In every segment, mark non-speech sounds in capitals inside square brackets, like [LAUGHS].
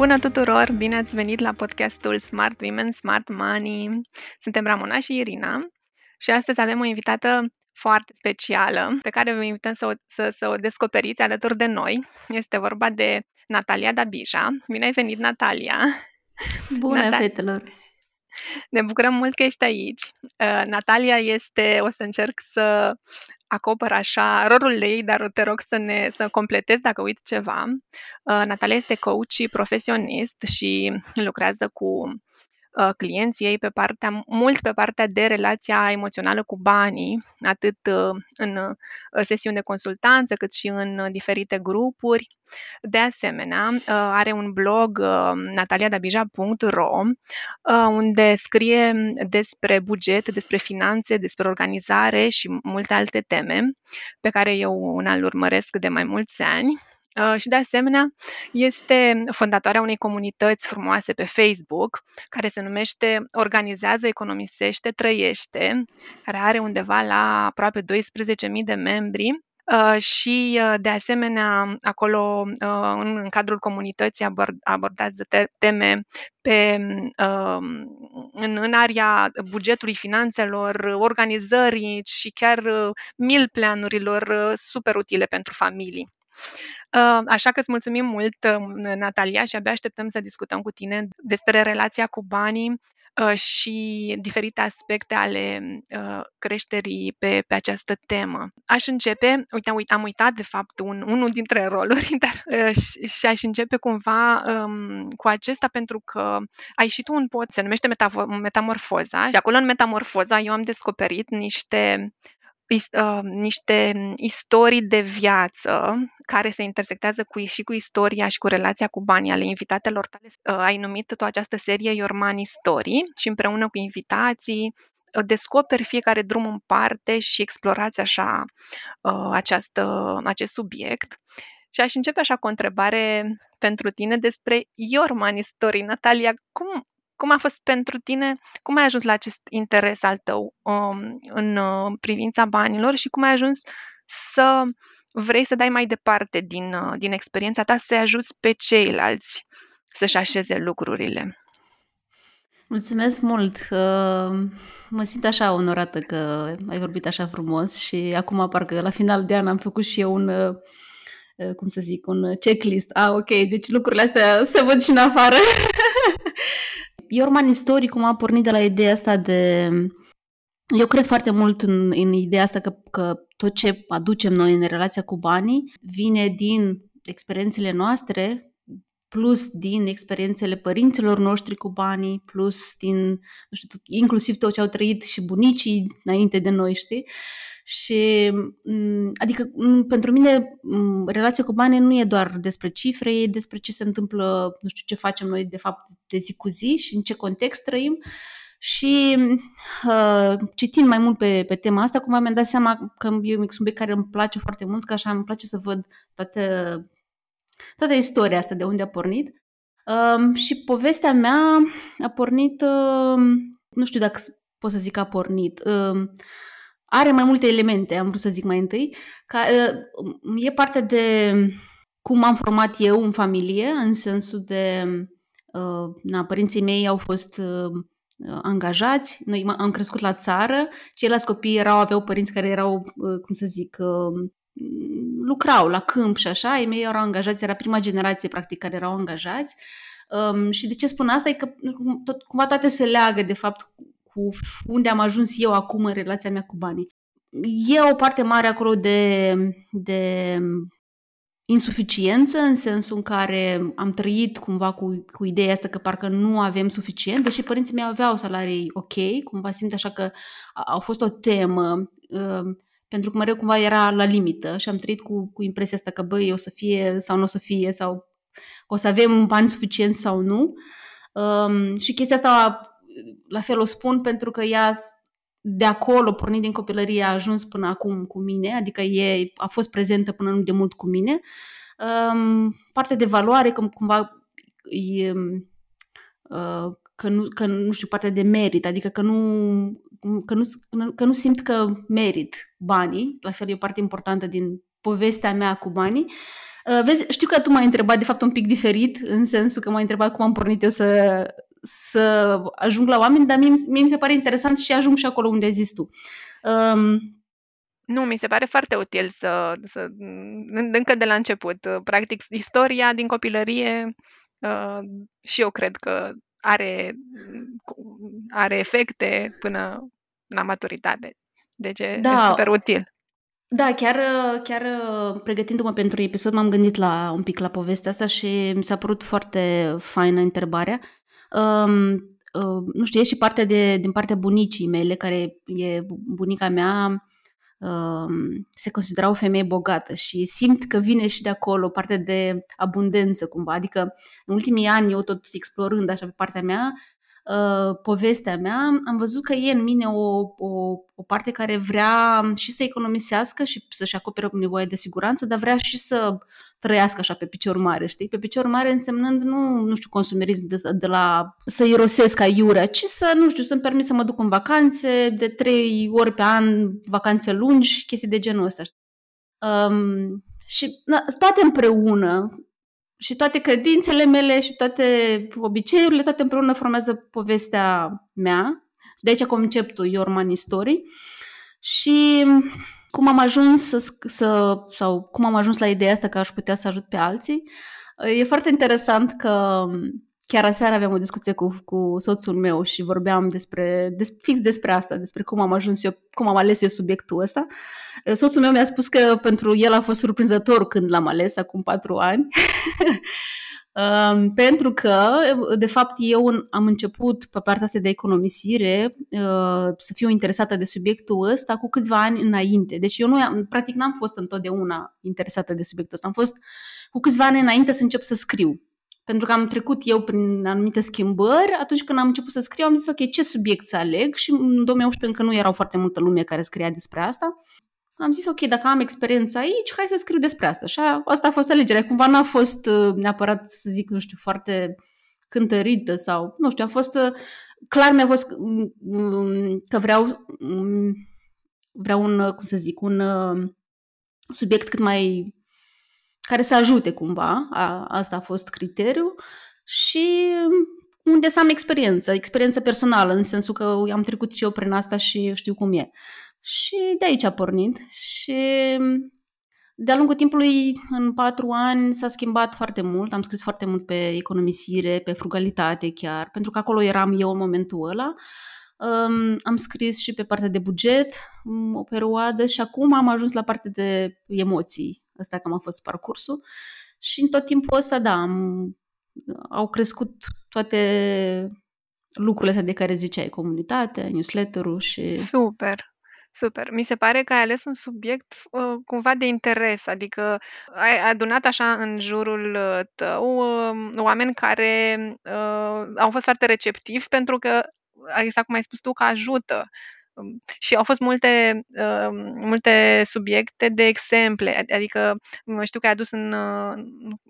Bună tuturor! Bine ați venit la podcastul Smart Women, Smart Money. Suntem Ramona și Irina și astăzi avem o invitată foarte specială pe care vă invităm să o, să, să o descoperiți alături de noi. Este vorba de Natalia Dabija. Bine ai venit, Natalia! Bună, Nat- fetelor! Ne bucurăm mult că ești aici. Uh, Natalia este, o să încerc să acopăr așa rolul ei, dar te rog să ne să completezi dacă uit ceva. Uh, Natalia este coach și profesionist și lucrează cu Uh, clienții ei pe partea, mult pe partea de relația emoțională cu banii, atât uh, în uh, sesiuni de consultanță, cât și în diferite grupuri. De asemenea, are un blog nataliadabija.ro unde scrie despre buget, despre finanțe, despre organizare și multe alte teme pe care eu una îl urmăresc de mai mulți ani Uh, și de asemenea este fondatoarea unei comunități frumoase pe Facebook care se numește Organizează, Economisește, Trăiește, care are undeva la aproape 12.000 de membri Uh, și, uh, de asemenea, acolo, uh, în cadrul comunității, abordează teme pe, um, în, în area bugetului, finanțelor, organizării și chiar mil planurilor super utile pentru familii. Așa că îți mulțumim mult, Natalia, și abia așteptăm să discutăm cu tine despre relația cu banii și diferite aspecte ale creșterii pe, pe această temă. Aș începe, uite, am uitat de fapt un, unul dintre roluri, [LAUGHS] dar și, și aș începe cumva um, cu acesta pentru că ai și tu un pod, se numește Metamorfoza și acolo în Metamorfoza eu am descoperit niște Uh, niște istorii de viață care se intersectează cu, și cu istoria și cu relația cu banii ale invitatelor tale. Uh, ai numit tot această serie Your Money Story și împreună cu invitații uh, descoperi fiecare drum în parte și explorați așa această, acest subiect. Și aș începe așa cu o întrebare pentru tine despre Your Money Story. Natalia, cum, cum a fost pentru tine? Cum ai ajuns la acest interes al tău um, în uh, privința banilor și cum ai ajuns să vrei să dai mai departe din, uh, din experiența ta, să ajuți pe ceilalți să-și așeze lucrurile? Mulțumesc mult! Uh, mă simt așa onorată că ai vorbit așa frumos și acum parcă la final de an am făcut și eu un, uh, uh cum să zic, un checklist. Ah, ok, deci lucrurile astea se văd și în afară. [LAUGHS] Iorman Istoric cum a pornit de la ideea asta de... Eu cred foarte mult în, în ideea asta că, că tot ce aducem noi în relația cu banii vine din experiențele noastre, plus din experiențele părinților noștri cu banii, plus din, nu știu, inclusiv tot ce au trăit și bunicii înainte de noi, știi? Și, mm, adică, mm, pentru mine, mm, relația cu banii nu e doar despre cifre, e despre ce se întâmplă, nu știu, ce facem noi, de fapt, de zi cu zi și în ce context trăim. Și uh, citind mai mult pe, pe tema asta, cumva mi-am dat seama că e un subiect care îmi place foarte mult, că așa îmi place să văd toată, toată istoria asta, de unde a pornit. Uh, și povestea mea a pornit, uh, nu știu dacă pot să zic a pornit, uh, are mai multe elemente, am vrut să zic mai întâi. Ca, e parte de cum am format eu în familie, în sensul de na, părinții mei au fost angajați, noi am crescut la țară, ceilalți copii erau, aveau părinți care erau, cum să zic, lucrau la câmp și așa, ei mei erau angajați, era prima generație practic care erau angajați. Um, și de ce spun asta e că tot, cumva toate se leagă de fapt cu unde am ajuns eu acum în relația mea cu banii. E o parte mare acolo de, de insuficiență, în sensul în care am trăit cumva cu, cu ideea asta că parcă nu avem suficient, deși părinții mei aveau salarii ok, cumva simt așa că au fost o temă, uh, pentru că mereu cumva era la limită și am trăit cu, cu impresia asta că băi, o să fie sau nu o să fie sau o să avem bani suficienți sau nu. Um, și chestia asta la fel o spun pentru că ea de acolo, pornind din copilărie, a ajuns până acum cu mine, adică e, a fost prezentă până nu de mult cu mine. Um, parte de valoare, că cumva e, uh, că, nu, că nu știu, partea de merit, adică că nu, că nu, că nu simt că merit banii, la fel e o parte importantă din povestea mea cu banii. Uh, vezi, știu că tu m-ai întrebat de fapt un pic diferit, în sensul că m-ai întrebat cum am pornit eu să, să ajung la oameni, dar mie, mie mi se pare interesant și ajung și acolo unde ai zis tu. Um, nu, mi se pare foarte util să, să încă de la început. Practic, istoria din copilărie uh, și eu cred că are, are efecte până la maturitate. Deci da. e super util. Da, chiar, chiar pregătindu-mă pentru episod m-am gândit la un pic la povestea asta și mi s-a părut foarte faină întrebarea. Um, uh, nu știu, e și partea de, din partea bunicii mele, care e bunica mea, um, se considera o femeie bogată și simt că vine și de acolo parte de abundență cumva, adică în ultimii ani eu tot explorând așa pe partea mea, Uh, povestea mea, am văzut că e în mine o, o, o parte care vrea și să economisească și să-și acopere o nevoie de siguranță, dar vrea și să trăiască așa pe picior mare, știi? Pe picior mare însemnând nu, nu știu, consumerism de, de la să irosesc aiurea, ci să, nu știu, să-mi permit să mă duc în vacanțe de trei ori pe an, vacanțe lungi, chestii de genul ăsta. Um, și na, toate împreună, și toate credințele mele și toate obiceiurile, toate împreună formează povestea mea. De aici conceptul Your Money Story. Și cum am ajuns să, să, sau cum am ajuns la ideea asta că aș putea să ajut pe alții. E foarte interesant că chiar aseară aveam o discuție cu, cu soțul meu și vorbeam despre, des, fix despre asta, despre cum am ajuns eu, cum am ales eu subiectul ăsta. Soțul meu mi-a spus că pentru el a fost surprinzător când l-am ales acum patru ani. [LAUGHS] Um, pentru că, de fapt, eu am început pe partea asta de economisire uh, să fiu interesată de subiectul ăsta cu câțiva ani înainte. Deci eu nu, am, practic n-am fost întotdeauna interesată de subiectul ăsta. Am fost cu câțiva ani înainte să încep să scriu. Pentru că am trecut eu prin anumite schimbări, atunci când am început să scriu, am zis, ok, ce subiect să aleg? Și în 2018 încă nu erau foarte multă lume care scria despre asta. Am zis, ok, dacă am experiență aici, hai să scriu despre asta. Și asta a fost alegerea. Cumva n-a fost uh, neapărat, să zic, nu știu, foarte cântărită sau, nu știu, a fost, uh, clar mi-a fost mm, mm, că vreau, mm, vreau un, cum să zic, un uh, subiect cât mai care să ajute cumva, a, asta a fost criteriu și unde să am experiență, experiență personală, în sensul că am trecut și eu prin asta și știu cum e. Și de aici a pornit și de-a lungul timpului, în patru ani, s-a schimbat foarte mult. Am scris foarte mult pe economisire, pe frugalitate chiar, pentru că acolo eram eu în momentul ăla. Um, am scris și pe partea de buget um, o perioadă și acum am ajuns la partea de emoții. Asta cam a fost parcursul. Și în tot timpul ăsta, da, am, au crescut toate lucrurile astea de care ziceai, comunitatea, newsletter-ul și... Super! Super. Mi se pare că ai ales un subiect uh, cumva de interes, adică ai adunat așa în jurul uh, tău uh, oameni care uh, au fost foarte receptivi pentru că, exact cum ai spus tu, că ajută. Um, și au fost multe, uh, multe subiecte de exemple, adică știu că ai adus în, uh,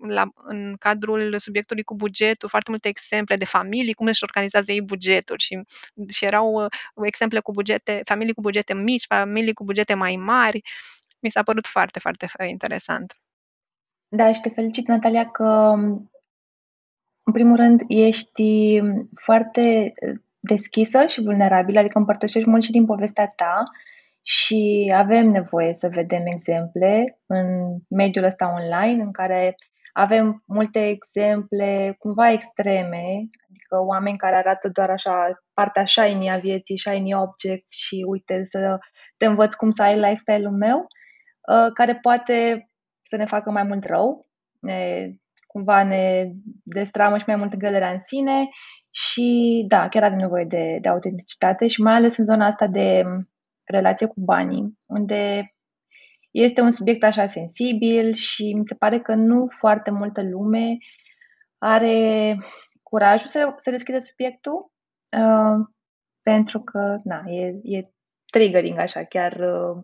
la, în cadrul subiectului cu bugetul foarte multe exemple de familii, cum își organizează ei bugetul și, și erau uh, exemple cu bugete, familii cu bugete mici, familii cu bugete mai mari. Mi s-a părut foarte, foarte interesant. Da, și te felicit, Natalia, că în primul rând ești foarte deschisă și vulnerabilă, adică împărtășești mult și din povestea ta și avem nevoie să vedem exemple în mediul ăsta online în care avem multe exemple cumva extreme, adică oameni care arată doar așa partea shiny a vieții, shiny objects și uite să te învăț cum să ai lifestyle-ul meu, uh, care poate să ne facă mai mult rău, ne, cumva ne destramă și mai mult încrederea în sine și da, chiar avem nevoie de, de autenticitate și mai ales în zona asta de relație cu banii, unde este un subiect așa sensibil și mi se pare că nu foarte multă lume are curajul să, să deschide subiectul, uh, pentru că na, e, e triggering așa, chiar uh,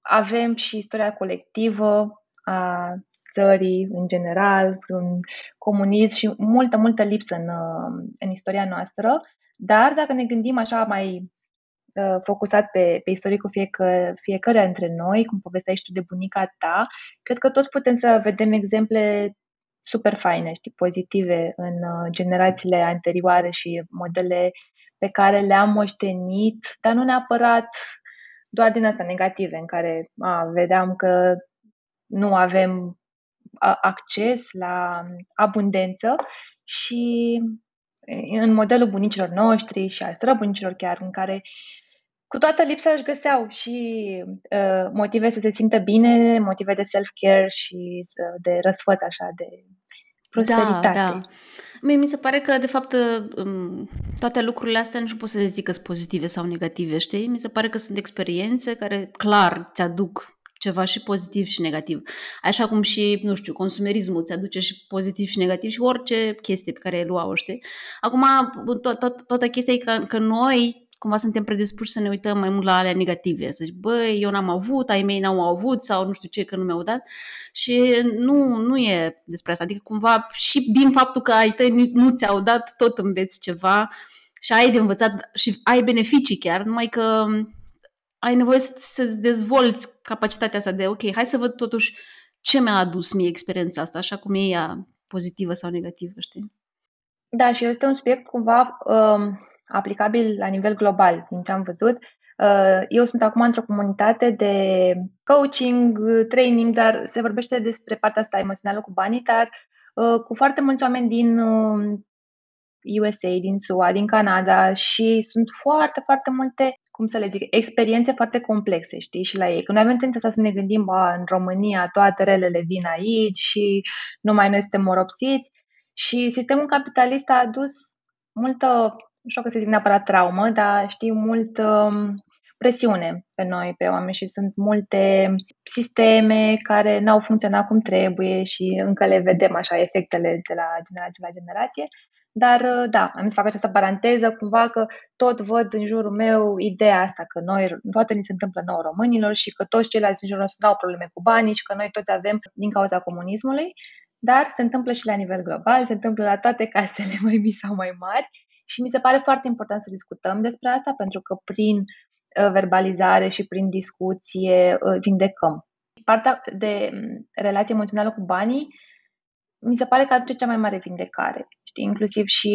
avem și istoria colectivă a țării în general, un comunism și multă, multă lipsă în, în istoria noastră. Dar dacă ne gândim așa mai uh, focusat pe, pe istoricul fiecă, fiecare dintre noi, cum povesteai tu de bunica ta, cred că toți putem să vedem exemple super faine, știi, pozitive în uh, generațiile anterioare și modele pe care le-am moștenit, dar nu neapărat doar din asta negative, în care a, vedeam că nu avem acces la abundență și în modelul bunicilor noștri și al străbunicilor chiar, în care cu toată lipsa își găseau și uh, motive să se simtă bine, motive de self-care și de răsfăț așa, de prosperitate. Da, da. Mie mi se pare că, de fapt, um, toate lucrurile astea nu pot să le zic că sunt pozitive sau negative, știi? Mi se pare că sunt experiențe care, clar, ți-aduc ceva și pozitiv și negativ. Așa cum și, nu știu, consumerismul ți aduce și pozitiv și negativ și orice chestie pe care ai lua-o, știi? Acum, to- to- toată chestia e că, că noi cumva suntem predispuși să ne uităm mai mult la alea negative, să zic, băi, eu n-am avut, ai mei n-au avut sau nu știu ce, că nu mi-au dat și nu, nu e despre asta, adică cumva și din faptul că ai tăi nu ți-au dat, tot înveți ceva și ai de învățat și ai beneficii chiar, numai că ai nevoie să, să-ți dezvolți capacitatea asta de, ok, hai să văd totuși ce mi-a adus mie experiența asta, așa cum e ea pozitivă sau negativă, știi? Da, și este un subiect cumva um, aplicabil la nivel global, din ce am văzut. Uh, eu sunt acum într-o comunitate de coaching, training, dar se vorbește despre partea asta emoțională cu banii, dar uh, cu foarte mulți oameni din USA, um, din SUA, din Canada și sunt foarte, foarte multe, cum să le zic, experiențe foarte complexe, știi, și la ei. Când noi avem tendința să ne gândim, ba, în România toate relele vin aici și numai noi suntem moropsiți și sistemul capitalist a adus multă nu știu că se zic neapărat traumă, dar știi, mult um, presiune pe noi, pe oameni și sunt multe sisteme care n-au funcționat cum trebuie și încă le vedem așa efectele de la generație la generație. Dar uh, da, am să fac această paranteză, cumva că tot văd în jurul meu ideea asta că noi, toate ni se întâmplă nouă românilor și că toți ceilalți în jurul nostru nu au probleme cu banii și că noi toți avem din cauza comunismului, dar se întâmplă și la nivel global, se întâmplă la toate casele mai mici sau mai mari și mi se pare foarte important să discutăm despre asta, pentru că prin uh, verbalizare și prin discuție uh, vindecăm. Partea de mm, relație emoțională cu banii mi se pare că aduce cea mai mare vindecare. Știi, inclusiv și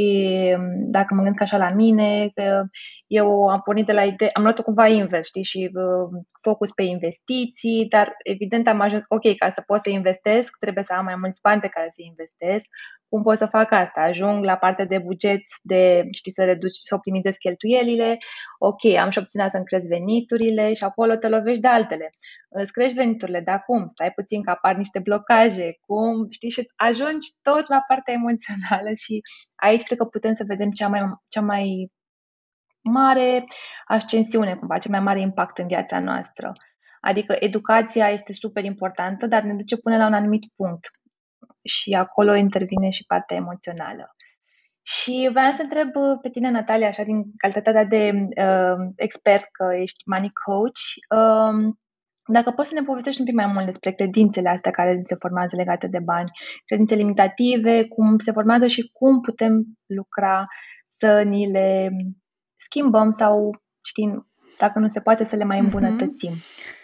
mm, dacă mă gândesc așa la mine, că eu am pornit de la idee, am luat-o cumva invers, știi, și uh, focus pe investiții, dar evident am ajuns, ok, ca să pot să investesc, trebuie să am mai mulți bani pe care să investesc. Cum pot să fac asta? Ajung la partea de buget, de, știi, să reduci, să optimizez cheltuielile, ok, am și opțiunea să-mi cresc veniturile și acolo te lovești de altele. Îți crești veniturile, dar cum? Stai puțin că apar niște blocaje, cum, știi, și ajungi tot la partea emoțională și aici cred că putem să vedem cea mai, cea mai mare ascensiune, cumva, cel mai mare impact în viața noastră. Adică educația este super importantă, dar ne duce până la un anumit punct. Și acolo intervine și partea emoțională. Și vreau să întreb uh, pe tine, Natalia, așa din calitatea de uh, expert, că ești money coach, uh, dacă poți să ne povestești un pic mai mult despre credințele astea care se formează legate de bani, credințe limitative, cum se formează și cum putem lucra să ni le schimbăm sau, știm, dacă nu se poate să le mai mhm. îmbunătățim. Mm-hmm.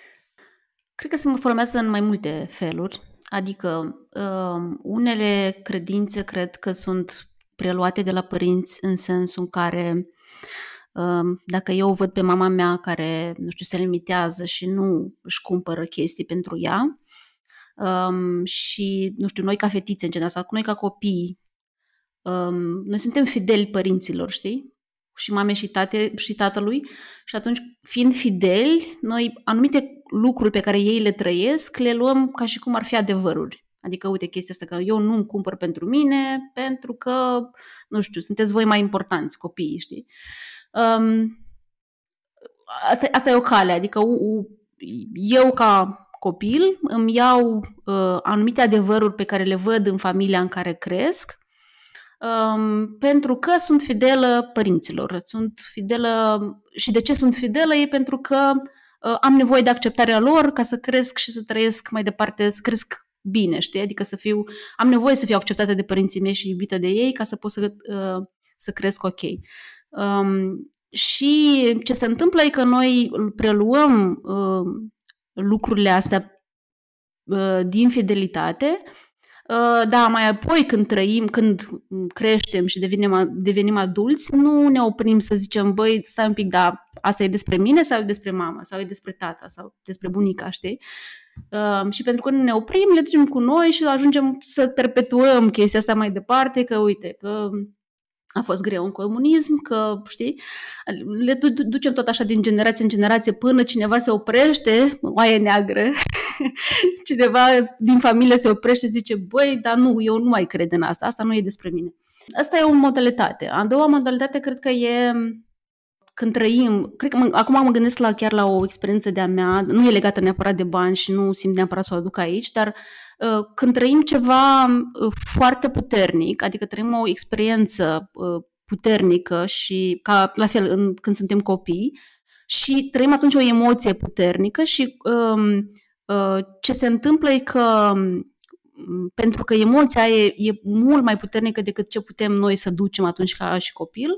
Cred că se mă formează în mai multe feluri. Adică, um, unele credințe cred că sunt preluate de la părinți în sensul în care um, dacă eu văd pe mama mea care, nu știu, se limitează și nu își cumpără chestii pentru ea um, și, nu știu, noi ca fetițe în general sau noi ca copii, um, noi suntem fideli părinților, știi? Și mame și, tate, și tatălui și atunci, fiind fideli, noi anumite lucruri pe care ei le trăiesc le luăm ca și cum ar fi adevăruri. Adică, uite, chestia asta că eu nu îmi cumpăr pentru mine pentru că, nu știu, sunteți voi mai importanți, copiii, știi? Um, asta, asta e o cale, adică eu ca copil îmi iau uh, anumite adevăruri pe care le văd în familia în care cresc um, pentru că sunt fidelă părinților. Sunt fidelă și de ce sunt fidelă e pentru că uh, am nevoie de acceptarea lor ca să cresc și să trăiesc mai departe, să cresc bine, știi? Adică să fiu, am nevoie să fiu acceptată de părinții mei și iubită de ei ca să pot să, uh, să cresc ok. Um, și ce se întâmplă e că noi preluăm uh, lucrurile astea uh, din fidelitate, uh, da, mai apoi când trăim, când creștem și devenim, devenim adulți, nu ne oprim să zicem, băi, stai un pic, da, asta e despre mine sau e despre mama sau e despre tata? Sau despre bunica, știi? Uh, și pentru că nu ne oprim, le ducem cu noi și ajungem să perpetuăm chestia asta mai departe, că uite, că a fost greu în comunism, că, știi, le ducem tot așa din generație în generație până cineva se oprește, oaie neagră, [LAUGHS] cineva din familie se oprește și zice, băi, dar nu, eu nu mai cred în asta, asta nu e despre mine. Asta e o modalitate. A doua modalitate cred că e când trăim, cred că mă, acum mă gândesc la, chiar la o experiență de-a mea, nu e legată neapărat de bani și nu simt neapărat să o aduc aici, dar uh, când trăim ceva uh, foarte puternic, adică trăim o experiență uh, puternică și ca la fel în, când suntem copii și trăim atunci o emoție puternică și um, uh, ce se întâmplă e că um, pentru că emoția e, e mult mai puternică decât ce putem noi să ducem atunci ca și copil,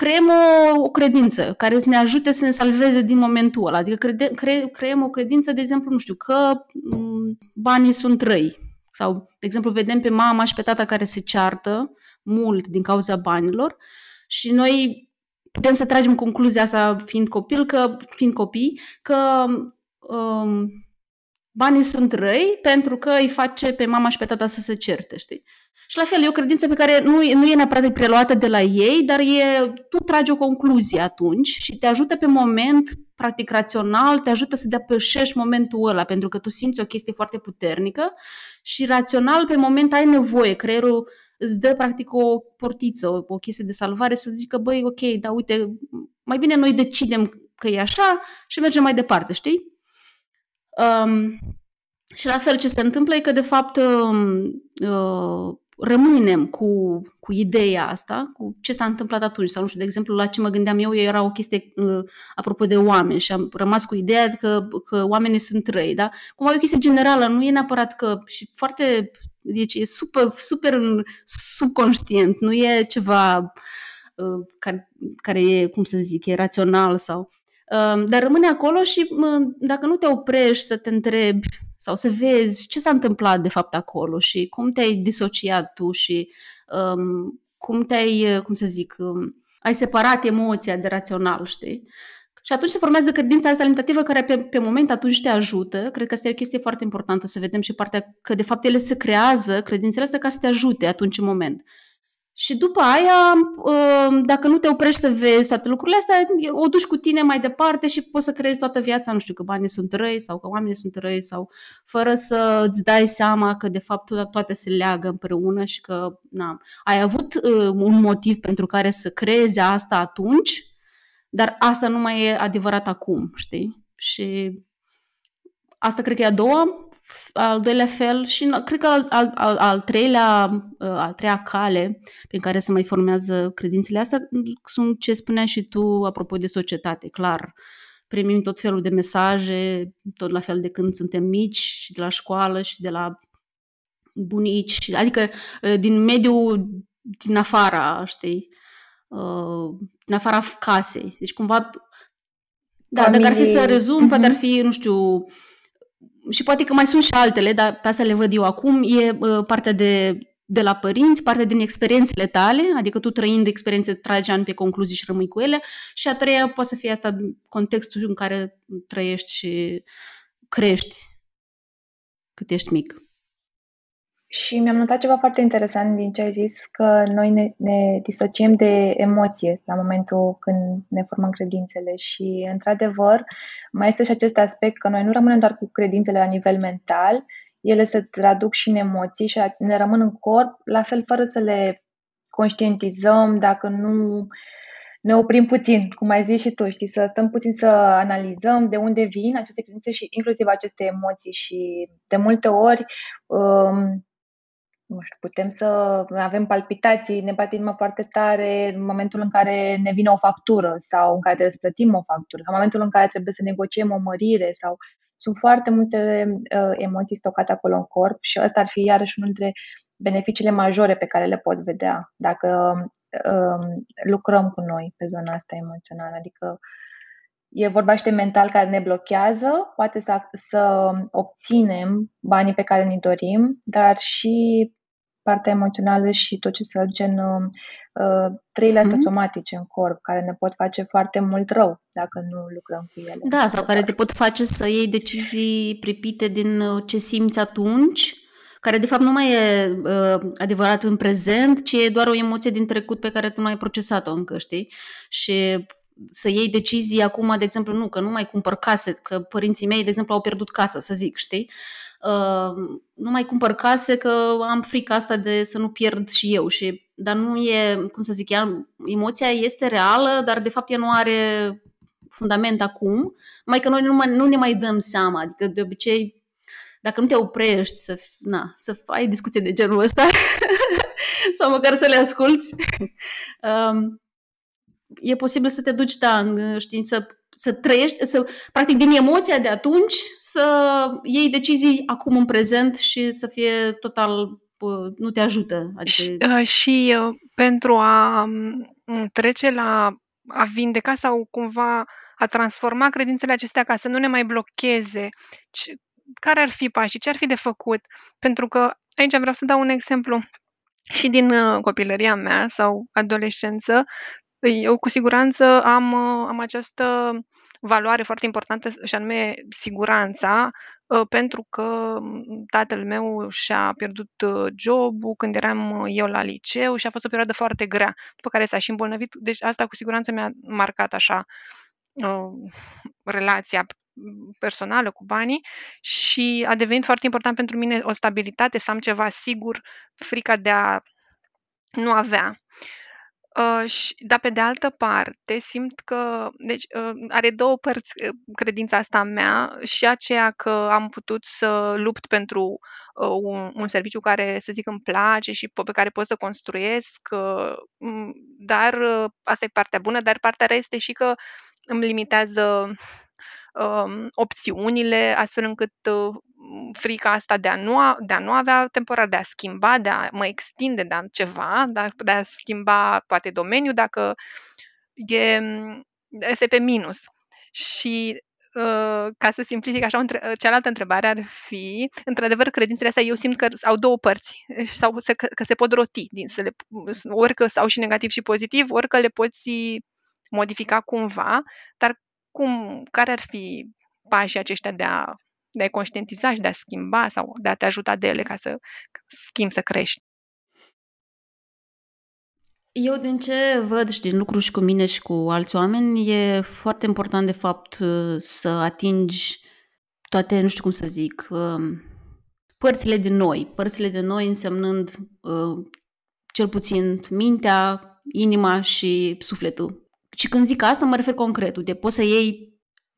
creăm o, o credință care să ne ajute să ne salveze din momentul ăla. Adică crede, cre, creăm o credință, de exemplu, nu știu, că m- mm, banii sunt răi. Sau, de exemplu, vedem pe mama și pe tata care se ceartă mult din cauza banilor și noi putem să tragem concluzia asta fiind copil, că, fiind copii, că um, banii sunt răi pentru că îi face pe mama și pe tata să se certe, știi? Și la fel, e o credință pe care nu, nu e neapărat preluată de la ei, dar e, tu tragi o concluzie atunci și te ajută pe moment, practic rațional, te ajută să depășești momentul ăla, pentru că tu simți o chestie foarte puternică și rațional pe moment ai nevoie, creierul îți dă practic o portiță, o, o chestie de salvare să zică, băi, ok, dar uite, mai bine noi decidem că e așa și mergem mai departe, știi? Um, și la fel ce se întâmplă e că de fapt um, uh, rămânem cu, cu ideea asta, cu ce s-a întâmplat atunci. Sau nu știu, de exemplu, la ce mă gândeam eu era o chestie uh, apropo de oameni și am rămas cu ideea că, că oamenii sunt răi, da? Cumva e o chestie generală, nu e neapărat că și foarte, deci e super, super subconștient, nu e ceva uh, care, care e, cum să zic, e rațional sau... Uh, dar rămâne acolo și uh, dacă nu te oprești să te întrebi sau să vezi ce s-a întâmplat de fapt acolo și cum te-ai disociat tu și um, cum te-ai, cum să zic, um, ai separat emoția de rațional, știi? Și atunci se formează credința asta limitativă care pe, pe moment atunci te ajută. Cred că asta e o chestie foarte importantă să vedem și partea că de fapt ele se creează, credințele astea ca să te ajute atunci în moment. Și după aia, um, dacă nu te oprești să vezi toate lucrurile astea, o duci cu tine mai departe și poți să creezi toată viața, nu știu, că banii sunt răi sau că oamenii sunt răi sau fără să îți dai seama că de fapt toate se leagă împreună și că na, ai avut uh, un motiv pentru care să creezi asta atunci, dar asta nu mai e adevărat acum, știi? Și asta cred că e a doua al doilea fel și cred că al, al, al, al treilea, uh, al treia cale prin care se mai formează credințele astea sunt ce spuneai și tu apropo de societate, clar. Primim tot felul de mesaje, tot la fel de când suntem mici și de la școală și de la bunici, adică uh, din mediul din afara, știi, uh, din afara casei. Deci cumva, da, Familie. dacă ar fi să rezum, uh-huh. poate ar fi, nu știu, și poate că mai sunt și altele, dar pe asta le văd eu acum, e uh, partea de, de la părinți, partea din experiențele tale, adică tu trăind experiențe tragi ani pe concluzii și rămâi cu ele, și a treia poate să fie asta contextul în care trăiești și crești cât ești mic. Și mi-am notat ceva foarte interesant din ce ai zis, că noi ne, ne disociem de emoție la momentul când ne formăm credințele și, într-adevăr, mai este și acest aspect că noi nu rămânem doar cu credințele la nivel mental, ele se traduc și în emoții și ne rămân în corp, la fel fără să le conștientizăm, dacă nu ne oprim puțin, cum ai zis și tu, știi, să stăm puțin să analizăm de unde vin aceste credințe și inclusiv aceste emoții. Și de multe ori um, nu știu, putem să avem palpitații, ne bate inima foarte tare în momentul în care ne vine o factură sau în care trebuie să plătim o factură, sau în momentul în care trebuie să negociem o mărire sau sunt foarte multe uh, emoții stocate acolo în corp și ăsta ar fi iarăși unul dintre beneficiile majore pe care le pot vedea. Dacă um, lucrăm cu noi pe zona asta emoțională. Adică e vorba și de mental care ne blochează, poate să, să obținem banii pe care ni dorim, dar și partea emoțională și tot ce să gen uh, trăile astea mm-hmm. somatice în corp, care ne pot face foarte mult rău dacă nu lucrăm cu ele. Da, sau care te pot face să iei decizii pripite din uh, ce simți atunci, care de fapt nu mai e uh, adevărat în prezent, ci e doar o emoție din trecut pe care tu nu ai procesat-o încă, știi? Și să iei decizii acum, de exemplu, nu, că nu mai cumpăr case, că părinții mei, de exemplu, au pierdut casa, să zic, știi? Uh, nu mai cumpăr case că am frica asta de să nu pierd și eu. Și, dar nu e, cum să zic, ea, emoția este reală, dar de fapt ea nu are fundament acum, mai că noi nu, nu ne mai dăm seama. Adică de obicei, dacă nu te oprești să, na, să ai discuție de genul ăsta, [LAUGHS] sau măcar să le asculți, [LAUGHS] um, e posibil să te duci, da, în știință să trăiești, să, practic din emoția de atunci să iei decizii acum în prezent și să fie total nu te ajută. Adică... Și, uh, și uh, pentru a um, trece la a vindeca sau cumva a transforma credințele acestea ca să nu ne mai blocheze, ce, care ar fi pașii, ce ar fi de făcut? Pentru că aici vreau să dau un exemplu și din uh, copilăria mea sau adolescență, eu cu siguranță am, uh, am această valoare foarte importantă și anume siguranța, uh, pentru că mm, tatăl meu și-a pierdut uh, jobul când eram eu la liceu și a fost o perioadă foarte grea, după care s-a și îmbolnăvit. Deci asta cu siguranță mi-a marcat așa relația personală cu banii și a devenit foarte important pentru mine o stabilitate, să am ceva sigur, frica de a nu avea. Uh, și dar pe de altă parte simt că deci, uh, are două părți, uh, credința asta a mea, și aceea că am putut să lupt pentru, uh, un un serviciu care, să zic, îmi place și pe care pot să construiesc, uh, dar uh, asta e partea bună, dar partea rea este și că îmi limitează, um, opțiunile, astfel încât, uh, frica asta de a nu, a, de a nu avea temporar, de a schimba, de a mă extinde, de a ceva, de a schimba poate domeniul dacă e, este pe minus. Și uh, ca să simplific așa, cealaltă întrebare ar fi, într-adevăr, credințele astea eu simt că au două părți sau că, că se pot roti, din, să le, ori că sau și negativ și pozitiv, ori că le poți modifica cumva, dar cum, care ar fi pașii aceștia de a de a conștientiza și de a schimba sau de a te ajuta de ele ca să schimbi, să crești. Eu din ce văd și din lucru și cu mine și cu alți oameni, e foarte important de fapt să atingi toate, nu știu cum să zic, um, părțile de noi. Părțile de noi însemnând uh, cel puțin mintea, inima și sufletul. Și când zic asta, mă refer concret. Uite, poți să iei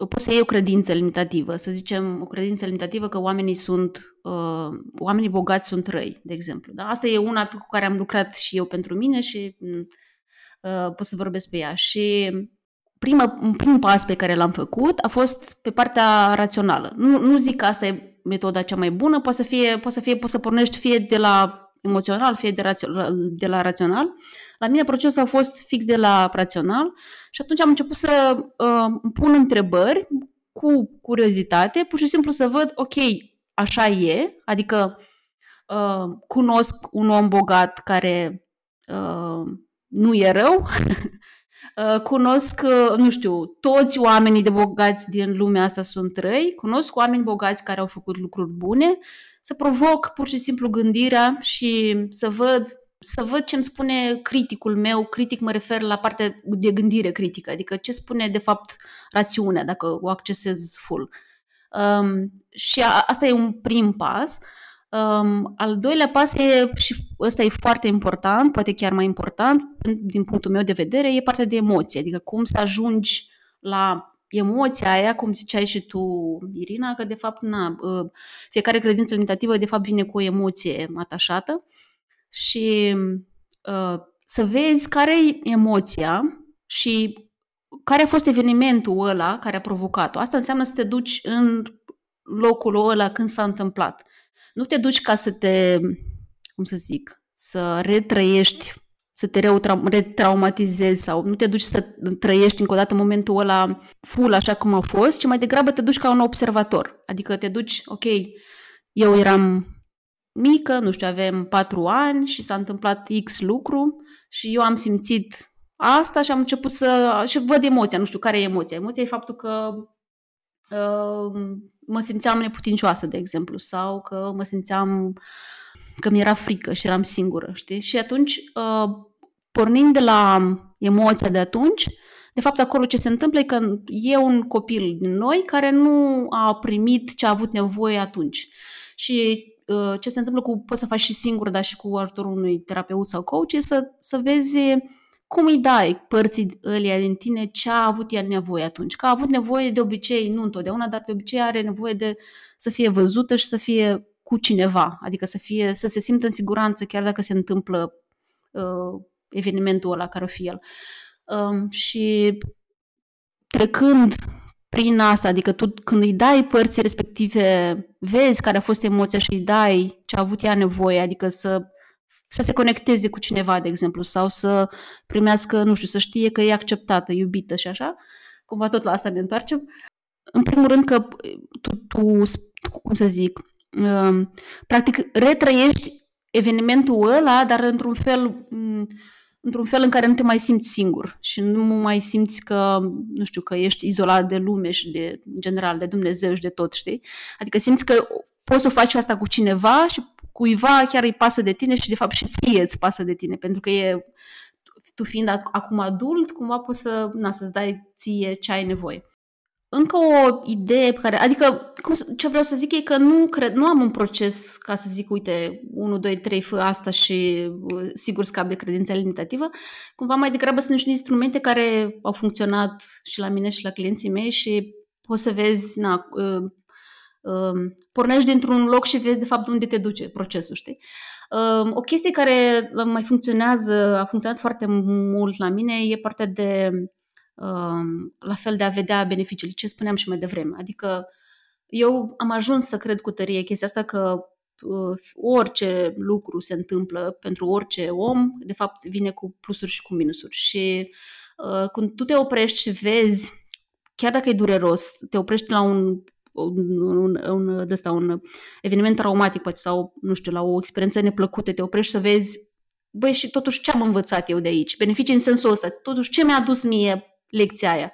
poți să iei o credință limitativă, să zicem o credință limitativă că oamenii sunt, uh, oamenii bogați sunt răi, de exemplu. Da? Asta e una cu care am lucrat și eu pentru mine și mm, uh, pot să vorbesc pe ea. Și prima, un prim pas pe care l-am făcut a fost pe partea rațională. Nu, nu zic că asta e metoda cea mai bună, poate să fie, poate să, fie, poate să pornești fie de la emoțional, fie de, rațional, de la rațional. La mine procesul a fost fix de la rațional și atunci am început să uh, pun întrebări cu curiozitate, pur și simplu să văd, ok, așa e, adică uh, cunosc un om bogat care uh, nu e rău, [LAUGHS] uh, cunosc, uh, nu știu, toți oamenii de bogați din lumea asta sunt răi, cunosc oameni bogați care au făcut lucruri bune, să provoc pur și simplu gândirea și să văd să văd ce îmi spune criticul meu, critic mă refer la partea de gândire critică, adică ce spune de fapt rațiunea dacă o accesez full. Um, și a, asta e un prim pas. Um, al doilea pas e, și ăsta e foarte important, poate chiar mai important, din punctul meu de vedere, e partea de emoție, adică cum să ajungi la emoția aia, cum ziceai și tu, Irina, că de fapt na, ă, fiecare credință limitativă de fapt vine cu o emoție atașată și uh, să vezi care e emoția și care a fost evenimentul ăla care a provocat-o. Asta înseamnă să te duci în locul ăla când s-a întâmplat. Nu te duci ca să te, cum să zic, să retrăiești să te retraumatizezi sau nu te duci să trăiești încă o dată momentul ăla full așa cum a fost, ci mai degrabă te duci ca un observator. Adică te duci, ok, eu eram mică, nu știu, avem patru ani și s-a întâmplat X lucru și eu am simțit asta și am început să... și văd emoția, nu știu care e emoția. Emoția e faptul că uh, mă simțeam neputincioasă, de exemplu, sau că mă simțeam că mi era frică și eram singură, știi? Și atunci, uh, pornind de la emoția de atunci, de fapt, acolo ce se întâmplă e că e un copil din noi care nu a primit ce a avut nevoie atunci. Și uh, ce se întâmplă cu, poți să faci și singur, dar și cu ajutorul unui terapeut sau coach, e să, să vezi cum îi dai părții ălia din tine ce a avut ea nevoie atunci. Că a avut nevoie de obicei, nu întotdeauna, dar de obicei are nevoie de să fie văzută și să fie cu cineva, adică să, fie, să se simtă în siguranță chiar dacă se întâmplă uh, evenimentul ăla care o fi el. Um, și trecând prin asta, adică tu când îi dai părții respective, vezi care a fost emoția și îi dai ce a avut ea nevoie, adică să, să se conecteze cu cineva, de exemplu, sau să primească, nu știu, să știe că e acceptată, iubită și așa, cumva tot la asta ne întoarcem. În primul rând că tu, tu cum să zic, um, practic retrăiești evenimentul ăla, dar într-un fel într-un fel în care nu te mai simți singur și nu mai simți că, nu știu, că ești izolat de lume și de, în general, de Dumnezeu și de tot, știi? Adică simți că poți să faci asta cu cineva și cuiva chiar îi pasă de tine și de fapt și ție îți pasă de tine, pentru că e, tu fiind acum adult, cumva poți să, na, să-ți dai ție ce ai nevoie. Încă o idee pe care, adică cum, ce vreau să zic e că nu, cred, nu am un proces ca să zic, uite, 1, 2, 3, fă asta și uh, sigur scap de credința limitativă. Cumva mai degrabă sunt niște instrumente care au funcționat și la mine și la clienții mei și poți să vezi, na, uh, uh, pornești dintr-un loc și vezi de fapt unde te duce procesul, știi? Uh, o chestie care mai funcționează, a funcționat foarte mult la mine e partea de la fel de a vedea beneficiile, ce spuneam și mai devreme. Adică eu am ajuns să cred cu tărie chestia asta că uh, orice lucru se întâmplă pentru orice om, de fapt vine cu plusuri și cu minusuri. Și uh, când tu te oprești și vezi, chiar dacă e dureros, te oprești la un un, un, un, ăsta, un eveniment traumatic poate, sau, nu știu, la o experiență neplăcută, te oprești să vezi, băi, și totuși ce am învățat eu de aici? Beneficii în sensul ăsta, totuși ce mi-a adus mie lecția aia.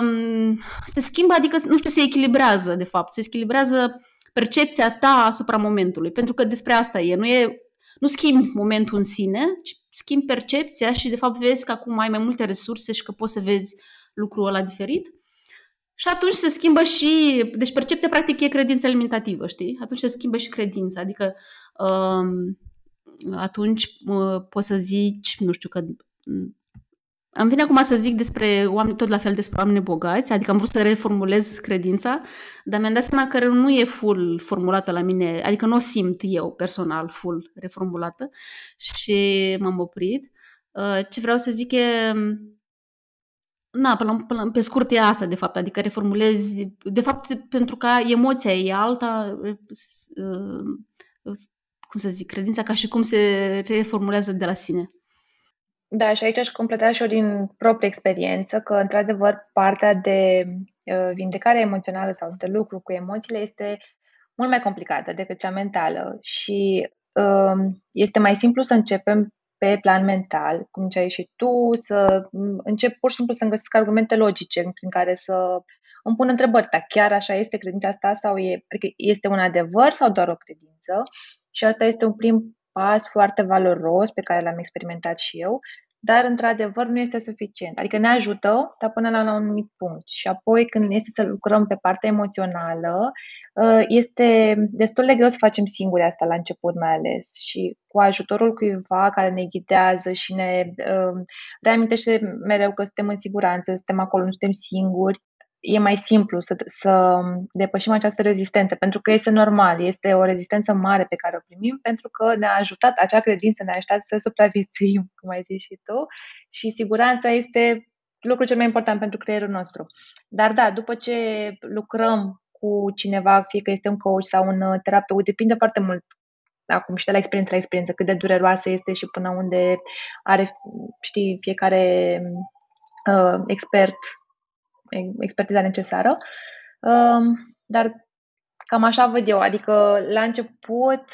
Um, se schimbă, adică, nu știu, se echilibrează, de fapt, se echilibrează percepția ta asupra momentului, pentru că despre asta e, nu e, nu schimbi momentul în sine, ci schimbi percepția și, de fapt, vezi că acum ai mai multe resurse și că poți să vezi lucrul ăla diferit. Și atunci se schimbă și, deci percepția practic e credința alimentativă, știi? Atunci se schimbă și credința, adică um, atunci uh, poți să zici, nu știu, că îmi vine acum să zic despre oameni, tot la fel despre oameni bogați, adică am vrut să reformulez credința, dar mi-am dat seama că nu e full formulată la mine, adică nu o simt eu personal full reformulată și m-am oprit. Uh, ce vreau să zic e, na, până, până, pe scurt e asta de fapt, adică reformulezi, de fapt pentru că emoția e alta, uh, cum să zic, credința ca și cum se reformulează de la sine. Da, și aici aș completa și eu din proprie experiență că, într-adevăr, partea de uh, vindecare emoțională sau de lucru cu emoțiile este mult mai complicată decât cea mentală și uh, este mai simplu să începem pe plan mental, cum ce ai și tu, să încep pur și simplu să-mi găsesc argumente logice prin care să îmi pun întrebări, dar chiar așa este credința asta sau e, adică este un adevăr sau doar o credință? Și asta este un prim pas foarte valoros pe care l-am experimentat și eu, dar într-adevăr nu este suficient. Adică ne ajută, dar până la, la un anumit punct. Și apoi când este să lucrăm pe partea emoțională, uh, este destul de greu să facem singuri asta la început mai ales și cu ajutorul cuiva care ne ghidează și ne uh, reamintește mereu că suntem în siguranță, suntem acolo, nu suntem singuri, e mai simplu să, să depășim această rezistență, pentru că este normal, este o rezistență mare pe care o primim, pentru că ne-a ajutat, acea credință ne-a ajutat să supraviețuim, cum ai zis și tu, și siguranța este lucrul cel mai important pentru creierul nostru. Dar da, după ce lucrăm cu cineva, fie că este un coach sau un terapeut, depinde foarte mult acum și de la experiență la experiență, cât de dureroasă este și până unde are, știi, fiecare uh, expert expertiza necesară. Uh, dar cam așa văd eu, adică la început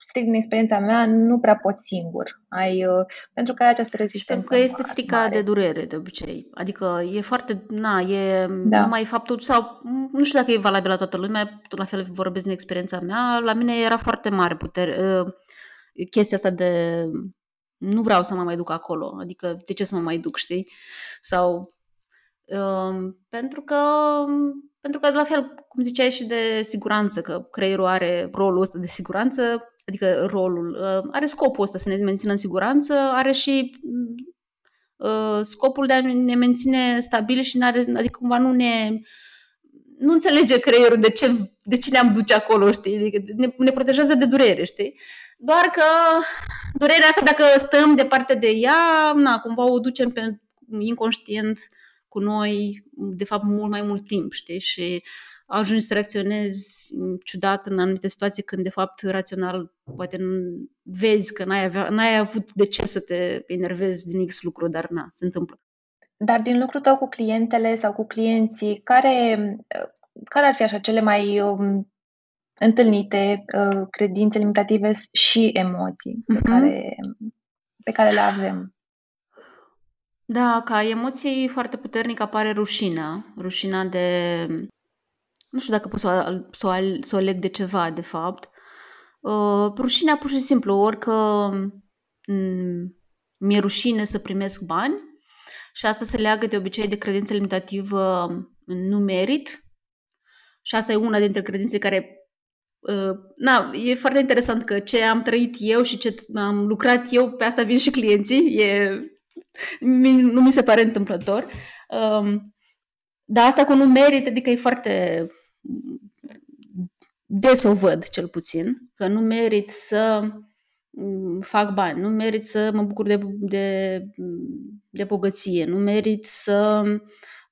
strict din experiența mea, nu prea poți singur. Ai, uh, pentru că ai această rezistență. Și pentru că este frica mare. de durere, de obicei. Adică e foarte, na, e da. numai faptul, sau nu știu dacă e valabil la toată lumea, tot la fel vorbesc din experiența mea, la mine era foarte mare putere, uh, chestia asta de nu vreau să mă mai duc acolo, adică de ce să mă mai duc, știi? Sau uh, pentru că pentru că, la fel, cum ziceai și de siguranță, că creierul are rolul ăsta de siguranță, adică rolul, uh, are scopul ăsta să ne mențină în siguranță, are și uh, scopul de a ne menține stabili și n-are, adică cumva nu ne nu înțelege creierul de ce, de ce ne-am duce acolo, știi? Adică ne, ne protejează de durere, știi? Doar că durerea asta, dacă stăm departe de ea, na, cumva o ducem pe inconștient cu noi, de fapt, mult mai mult timp, știi? Și ajungi să reacționezi ciudat în anumite situații când, de fapt, rațional, poate vezi că n-ai, avea, n-ai avut de ce să te enervezi din X lucru, dar na, se întâmplă. Dar din lucrul tău cu clientele sau cu clienții, care, care ar fi așa cele mai um, întâlnite uh, credințe limitative și emoții pe, uh-huh. care, pe care le avem? Da, ca emoții foarte puternic apare rușinea. Rușinea de... Nu știu dacă pot să o, să o, să o leg de ceva, de fapt. Uh, rușinea pur și simplu, orică mm, mi-e rușine să primesc bani și asta se leagă de obicei de credință limitativă nu merit și asta e una dintre credințe care Uh, na, e foarte interesant că ce am trăit eu și ce am lucrat eu, pe asta vin și clienții. E nu mi se pare întâmplător. Um, dar asta cu nu merit, adică e foarte des o văd, cel puțin, că nu merit să mm, fac bani, nu merit să mă bucur de, de, de bogăție, nu merit să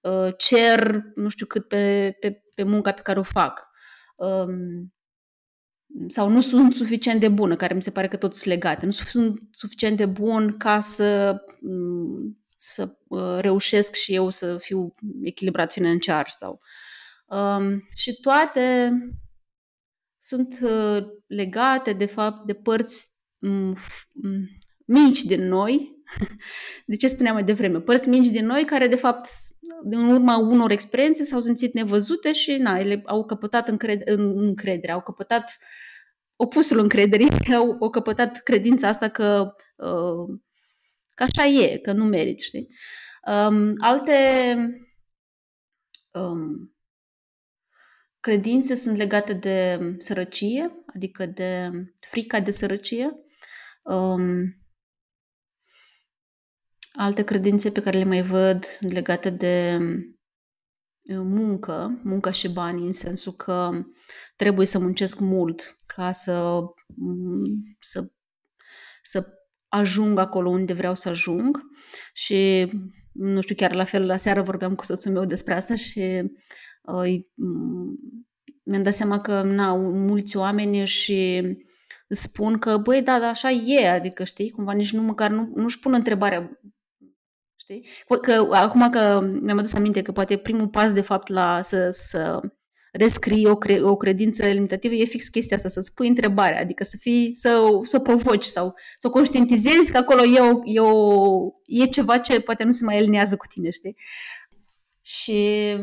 uh, cer nu știu cât pe, pe, pe munca pe care o fac. Um, sau nu sunt suficient de bună, care mi se pare că tot sunt legate, nu sunt suficient de bun ca să, mm, să uh, reușesc și eu să fiu echilibrat financiar sau um, și toate sunt uh, legate de fapt de părți um, mici din noi. [LAUGHS] De ce spuneam mai devreme? Părți mici din noi care de fapt în urma unor experiențe s-au simțit nevăzute și na, ele au căpătat încred- încredere, au căpătat opusul încrederii, [LAUGHS] au, au căpătat credința asta că, uh, că așa e, că nu merit, știi? Um, alte um, credințe sunt legate de sărăcie, adică de frica de sărăcie. Um, alte credințe pe care le mai văd legate de muncă, muncă și bani, în sensul că trebuie să muncesc mult ca să, să, să ajung acolo unde vreau să ajung și nu știu, chiar la fel la seară vorbeam cu soțul meu despre asta și uh, mi-am dat seama că na, mulți oameni și spun că, băi, da, da, așa e, adică, știi, cumva nici nu măcar nu, nu-și pun întrebarea, Știi? Că, acum că mi-am adus aminte că poate primul pas, de fapt, la să, să rescrii o, cre- o credință limitativă e fix chestia asta, să-ți pui întrebarea, adică să fii, să, să o provoci sau să o conștientizezi că acolo e, o, e, o, e ceva ce poate nu se mai alinează cu tine, știi? Și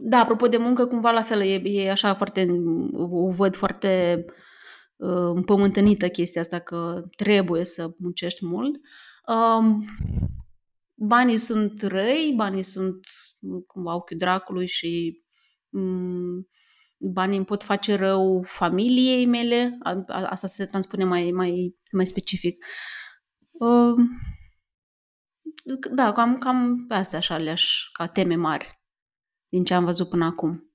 da, apropo de muncă, cumva la fel, e, e așa foarte, o văd foarte uh, împământănită chestia asta că trebuie să muncești mult. Um, banii sunt răi, banii sunt cumva ochiul dracului și mm, banii îmi pot face rău familiei mele, asta se transpune mai, mai, mai specific. Uh, da, cam, cam pe astea așa le-aș, ca teme mari din ce am văzut până acum.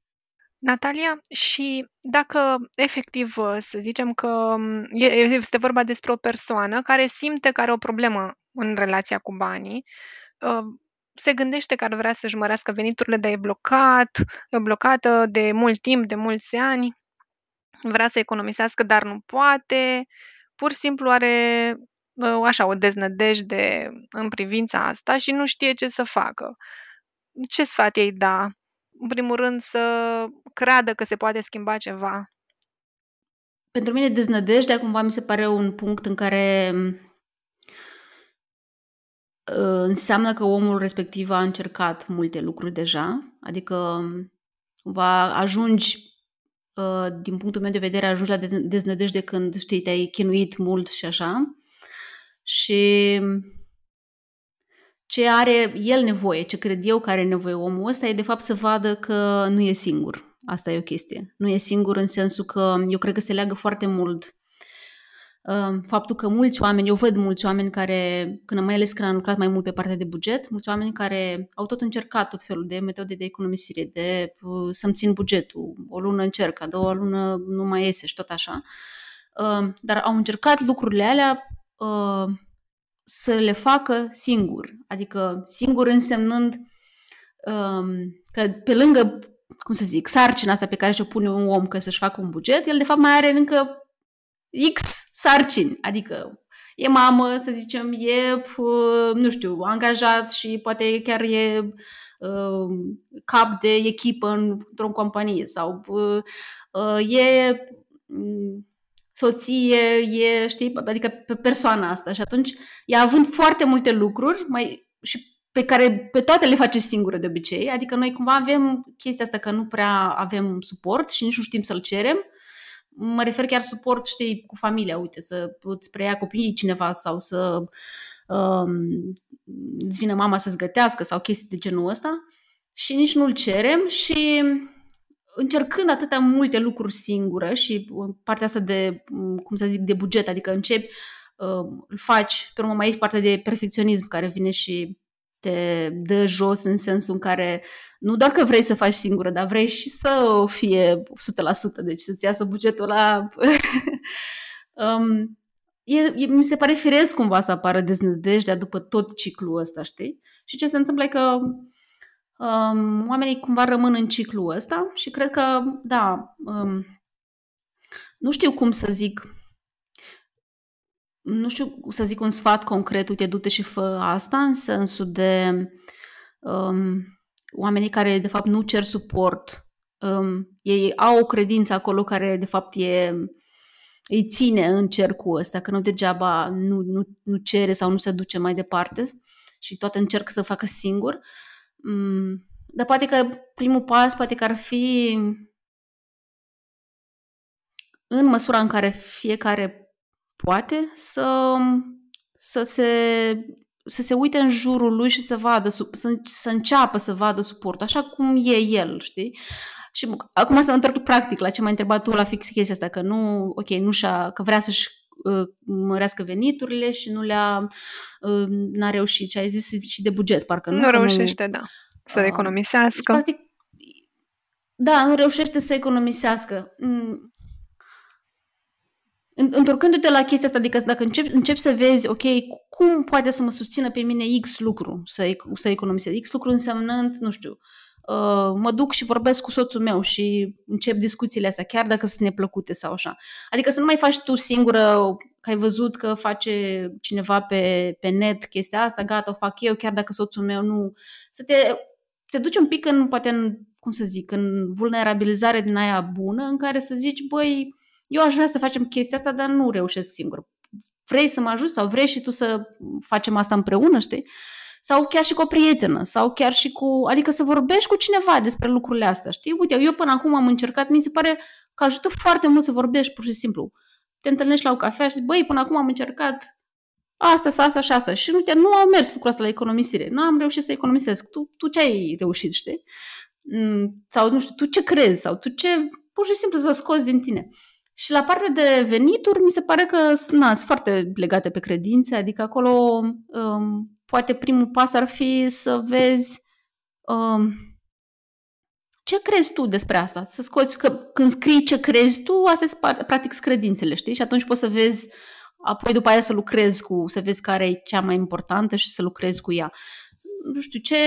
Natalia, și dacă efectiv să zicem că mm, este vorba despre o persoană care simte că are o problemă în relația cu banii, ă, se gândește că ar vrea să-și mărească veniturile, dar e blocat, e blocată de mult timp, de mulți ani. vrea să economisească, dar nu poate, pur și simplu are așa o deznădejde în privința asta și nu știe ce să facă. Ce sfat ei da? În primul rând să creadă că se poate schimba ceva. Pentru mine deznădejdea cumva mi se pare un punct în care ă, înseamnă că omul respectiv a încercat multe lucruri deja, adică va ajungi ă, din punctul meu de vedere, ajungi la deznădejde când, știi, te-ai chinuit mult și așa. Și ce are el nevoie, ce cred eu că are nevoie omul ăsta, e de fapt să vadă că nu e singur. Asta e o chestie. Nu e singur în sensul că eu cred că se leagă foarte mult uh, faptul că mulți oameni, eu văd mulți oameni care, când mai ales când am lucrat mai mult pe partea de buget, mulți oameni care au tot încercat tot felul de metode de economisire, de uh, să-mi țin bugetul, o lună încerc, a doua lună nu mai iese și tot așa, uh, dar au încercat lucrurile alea să le facă singur. Adică singur însemnând um, că pe lângă, cum să zic, sarcina asta pe care și-o pune un om că să-și facă un buget, el de fapt mai are încă X sarcini. Adică e mamă, să zicem, e, nu știu, angajat și poate chiar e uh, cap de echipă într-o companie sau uh, e soție, e, știi, adică pe persoana asta. Și atunci, ea având foarte multe lucruri mai, și pe care pe toate le face singură de obicei, adică noi cumva avem chestia asta că nu prea avem suport și nici nu știm să-l cerem. Mă refer chiar suport, știi, cu familia, uite, să îți preia copiii cineva sau să um, îți vină mama să-ți gătească sau chestii de genul ăsta și nici nu-l cerem și încercând atâtea multe lucruri singură și uh, partea asta de, mm, cum să zic, de buget, adică începi, uh, îl faci, pe urmă mai e partea de perfecționism care vine și te dă jos în sensul în care nu doar că vrei să faci singură, dar vrei și să fie 100%, deci să-ți iasă bugetul la... [LAUGHS] um, e, e, mi se pare firesc cumva să apară deznădejdea după tot ciclul ăsta, știi? Și ce se întâmplă e că um, oamenii cumva rămân în ciclul ăsta și cred că, da, um, nu știu cum să zic, nu știu să zic un sfat concret, uite, du-te și fă asta, în sensul de um, oamenii care, de fapt, nu cer suport, um, ei au o credință acolo care, de fapt, e, îi ține în cercul ăsta, că nu degeaba nu, nu, nu cere sau nu se duce mai departe și toate încerc să facă singur. Mm, dar poate că primul pas poate că ar fi în măsura în care fiecare poate să, să se să se uite în jurul lui și să vadă, să, să înceapă să vadă suport, așa cum e el, știi? Și acum să întorc practic la ce m-ai întrebat tu la fix chestia asta, că nu, ok, nu și-a, că vrea să-și uh, mărească veniturile și nu le-a, uh, n-a reușit. Și ai zis și de buget, parcă nu? Nu reușește, nu, da. Să uh, economisească. Practic, da, nu reușește să economisească. Mm. Întorcându-te la chestia asta, adică dacă începi, începi să vezi, ok, cum poate să mă susțină pe mine X lucru să, să economisesc? X lucru însemnând, nu știu, uh, mă duc și vorbesc cu soțul meu și încep discuțiile astea, chiar dacă sunt neplăcute sau așa. Adică să nu mai faci tu singură, că ai văzut că face cineva pe, pe net chestia asta, gata, o fac eu, chiar dacă soțul meu nu... Să te, te duci un pic în, poate în, cum să zic, în vulnerabilizare din aia bună, în care să zici, băi, eu aș vrea să facem chestia asta, dar nu reușesc singur. Vrei să mă ajut sau vrei și tu să facem asta împreună, știi? sau chiar și cu o prietenă, sau chiar și cu, adică să vorbești cu cineva despre lucrurile astea, știi? Uite, eu până acum am încercat, mi se pare că ajută foarte mult să vorbești pur și simplu. Te întâlnești la o cafea și zici, băi, până acum am încercat asta, sau asta și asta. Și uite, nu au mers lucrul ăsta la economisire. Nu am reușit să economisesc. Tu, tu ce ai reușit, știi? Mm, sau, nu știu, tu ce crezi? Sau tu ce... Pur și simplu să scoți din tine. Și la partea de venituri, mi se pare că na, sunt foarte legate pe credințe, adică acolo um, poate primul pas ar fi să vezi um, ce crezi tu despre asta. Să scoți că când scrii ce crezi tu, astea sunt practic credințele, știi? Și atunci poți să vezi, apoi după aia să lucrezi cu, să vezi care e cea mai importantă și să lucrezi cu ea. Nu știu ce,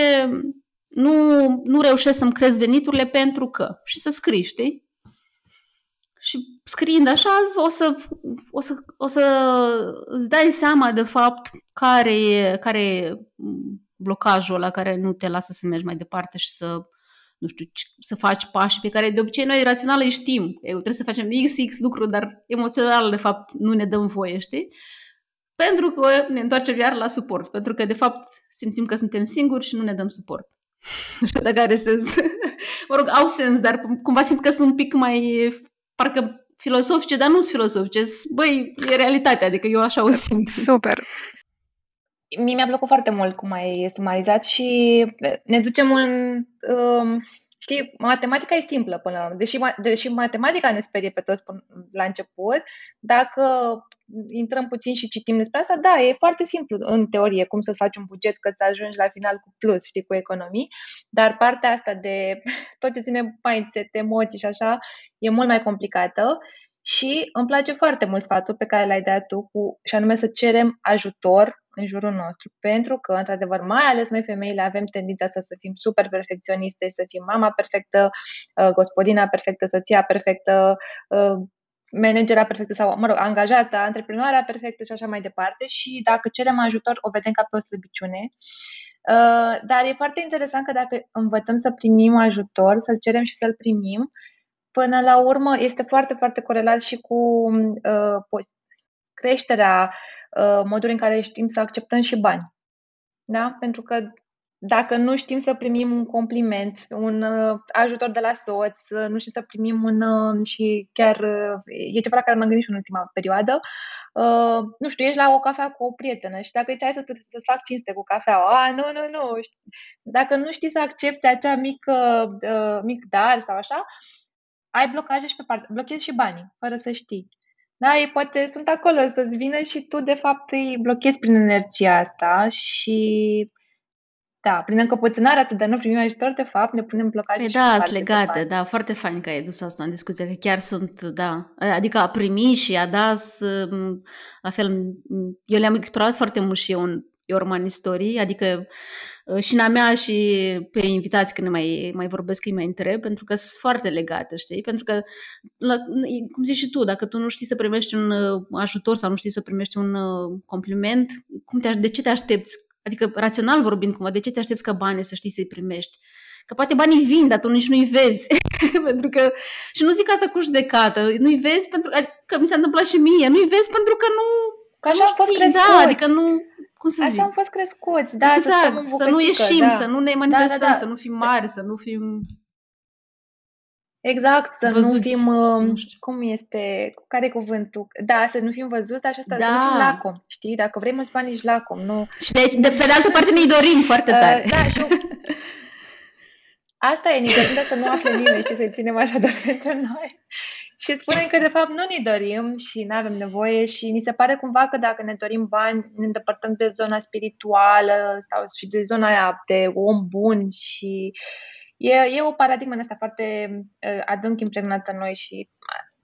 nu, nu reușesc să-mi crezi veniturile pentru că, și să scrii, știi? Și scriind așa o să, o să, o să îți dai seama de fapt care e, care e blocajul la care nu te lasă să mergi mai departe și să nu știu, să faci pași pe care de obicei noi rațional îi știm. Eu, trebuie să facem XX lucruri, dar emoțional, de fapt, nu ne dăm voie, știi? Pentru că ne întoarcem iar la suport. Pentru că, de fapt, simțim că suntem singuri și nu ne dăm suport. [LAUGHS] Nu știu dacă are sens. [LAUGHS] mă rog, au sens, dar cumva simt că sunt un pic mai, parcă filosofice, dar nu sunt filosofice. Băi, e realitatea, adică eu așa o simt. Super! Mie mi-a plăcut foarte mult cum ai sumarizat și ne ducem în... Um, știi, matematica e simplă până la urmă. Deși, deși matematica ne sperie pe toți până la început, dacă intrăm puțin și citim despre asta, da, e foarte simplu în teorie cum să faci un buget că să ajungi la final cu plus, știi, cu economii, dar partea asta de [LAUGHS] tot ce ține mindset, emoții și așa, e mult mai complicată și îmi place foarte mult sfatul pe care l-ai dat tu, cu, și anume să cerem ajutor în jurul nostru, pentru că, într-adevăr, mai ales noi femeile avem tendința asta să fim super perfecționiste, să fim mama perfectă, uh, gospodina perfectă, soția perfectă, uh, managera perfectă sau, mă rog, angajata, antreprenoarea perfectă și așa mai departe și dacă cerem ajutor, o vedem ca pe o slăbiciune. Uh, dar e foarte interesant că dacă învățăm să primim ajutor, să-l cerem și să-l primim, până la urmă este foarte, foarte corelat și cu uh, creșterea uh, modului în care știm să acceptăm și bani. Da? Pentru că dacă nu știm să primim un compliment, un uh, ajutor de la soț, uh, nu știm să primim un uh, și chiar uh, e ceva la care m-am gândit și în ultima perioadă, uh, nu știu, ești la o cafea cu o prietenă și dacă zici hai să, să-ți fac cinste cu cafeaua, a, nu, nu, nu, dacă nu știi să accepti acea mică, uh, mic dar sau așa, ai blocaje și pe parte, blochezi și banii, fără să știi. Da, ei poate sunt acolo să-ți vină și tu, de fapt, îi blochezi prin energia asta și da, prin încăpățânarea asta de a nu primi ajutor, de fapt, ne punem blocaje păi da, sunt legate, da, foarte fain că ai dus asta în discuție, că chiar sunt, da, adică a primi și a da, la fel, eu le-am explorat foarte mult și eu în Your Money Story, adică uh, și în a mea și pe invitați când mai, mai vorbesc îi mai întreb, pentru că sunt foarte legate, știi? Pentru că, la, cum zici și tu, dacă tu nu știi să primești un uh, ajutor sau nu știi să primești un uh, compliment, cum te, de ce te aștepți? Adică, rațional vorbind, cumva, de ce te aștepți ca banii să știi să-i primești? Că poate banii vin, dar tu nici nu-i vezi. [LAUGHS] pentru că, și nu zic asta cu judecată, nu-i vezi pentru că mi s-a întâmplat și mie, nu-i vezi pentru că nu, Că așa am fost crescuți. Da, adică nu, cum să Așa zic? am fost crescuți, da, exact, să, să nu ieșim, da. să nu ne manifestăm, da, da, da. să nu fim mari, să nu fim... Exact, să văzuți. nu fim, uh, Nu știu. cum este, care e cuvântul? Da, să nu fim văzuți, dar și asta, să nu Da. fim lacom, știi? Dacă vrei mulți bani, ești lacom, nu... Și deci, de, pe de altă parte, ne-i dorim foarte Uh, tare. da, și [LAUGHS] asta e, ne dorim să nu afle nimeni, știi, să ținem așa doar [LAUGHS] între noi. Și spunem că, de fapt, nu ne dorim și nu avem nevoie și ni se pare cumva că dacă ne dorim bani, ne îndepărtăm de zona spirituală sau și de zona aia de om bun și e, e o paradigmă în asta foarte uh, adânc impregnată în noi și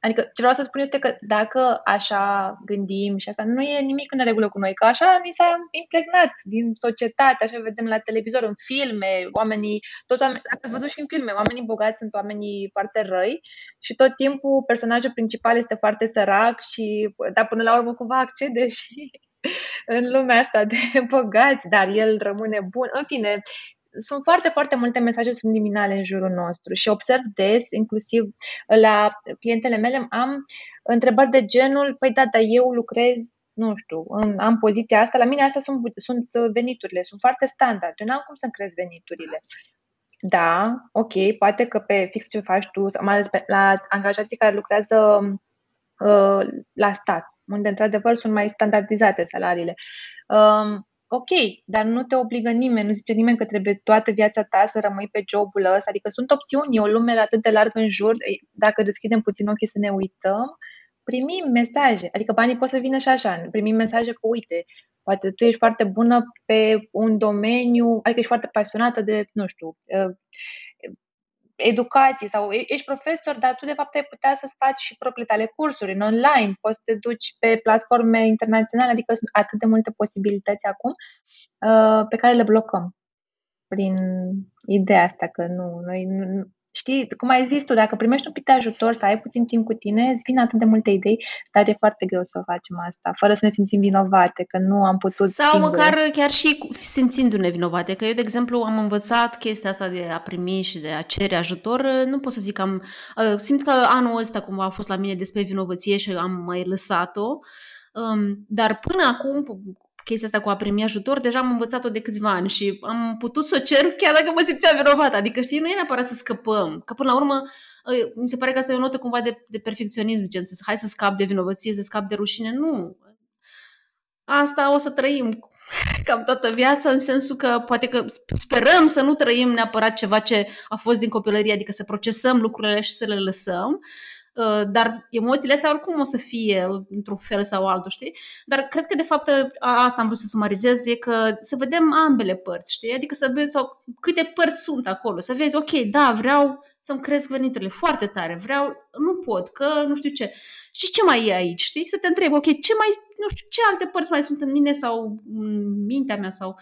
Adică ce vreau să spun este că dacă așa gândim și asta nu e nimic în regulă cu noi, că așa ni s-a impregnat din societate, așa vedem la televizor, în filme, oamenii, toți oamenii, ați văzut și în filme, oamenii bogați sunt oamenii foarte răi și tot timpul personajul principal este foarte sărac și, dar până la urmă cumva accede și [LAUGHS] în lumea asta de [LAUGHS] bogați, dar el rămâne bun. În fine, sunt foarte, foarte multe mesaje subliminale în jurul nostru și observ des, inclusiv la clientele mele, am întrebări de genul, păi da, dar eu lucrez, nu știu, în, am poziția asta, la mine astea sunt, sunt veniturile, sunt foarte standard, eu n-am cum să-mi cresc veniturile. Da, ok, poate că pe fix ce faci tu, mai ales pe, la angajații care lucrează uh, la stat, unde într-adevăr sunt mai standardizate salariile. Um, ok, dar nu te obligă nimeni, nu zice nimeni că trebuie toată viața ta să rămâi pe jobul ăsta, adică sunt opțiuni, e o lume atât de largă în jur, dacă deschidem puțin ochii să ne uităm, primim mesaje, adică banii pot să vină și așa, primim mesaje că uite, poate tu ești foarte bună pe un domeniu, adică ești foarte pasionată de, nu știu, educație sau ești profesor, dar tu de fapt ai putea să-ți faci și propriile tale cursuri în online, poți să te duci pe platforme internaționale, adică sunt atât de multe posibilități acum uh, pe care le blocăm prin ideea asta că nu, noi nu, știi, cum ai zis tu, dacă primești un pic de ajutor, să ai puțin timp cu tine, îți vin atât de multe idei, dar e foarte greu să o facem asta, fără să ne simțim vinovate, că nu am putut Sau singure. măcar chiar și simțindu-ne vinovate, că eu, de exemplu, am învățat chestia asta de a primi și de a cere ajutor, nu pot să zic că am... Uh, simt că anul ăsta cumva a fost la mine despre vinovăție și am mai lăsat-o, um, dar până acum chestia asta cu a primi ajutor, deja am învățat-o de câțiva ani și am putut să o cer chiar dacă mă simțeam vinovată. Adică, știi, nu e neapărat să scăpăm. Că până la urmă, ă, mi se pare că asta e o notă cumva de, de perfecționism, gen să hai să scap de vinovăție, să scap de rușine. Nu. Asta o să trăim [LAUGHS] cam toată viața, în sensul că poate că sperăm să nu trăim neapărat ceva ce a fost din copilărie, adică să procesăm lucrurile și să le lăsăm, Uh, dar emoțiile astea oricum o să fie într-un fel sau altul, știi? Dar cred că de fapt asta am vrut să sumarizez, e că să vedem ambele părți, știi? Adică să vezi sau, câte părți sunt acolo, să vezi, ok, da, vreau să-mi cresc veniturile foarte tare, vreau, nu pot, că nu știu ce. Și ce mai e aici, știi? Să te întrebi, ok, ce mai, nu știu, ce alte părți mai sunt în mine sau în mintea mea sau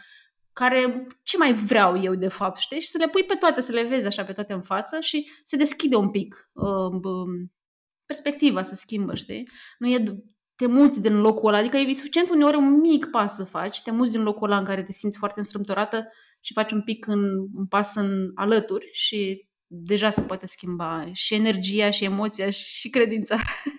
care, ce mai vreau eu de fapt, știi? Și să le pui pe toate, să le vezi așa pe toate în față și se deschide un pic uh, uh, perspectiva se schimbă, știi? Nu e te muți din locul ăla, adică e suficient uneori un mic pas să faci, te muți din locul ăla în care te simți foarte înstrâmtorată și faci un pic în, un pas în alături și deja se poate schimba și energia, și emoția, și credința.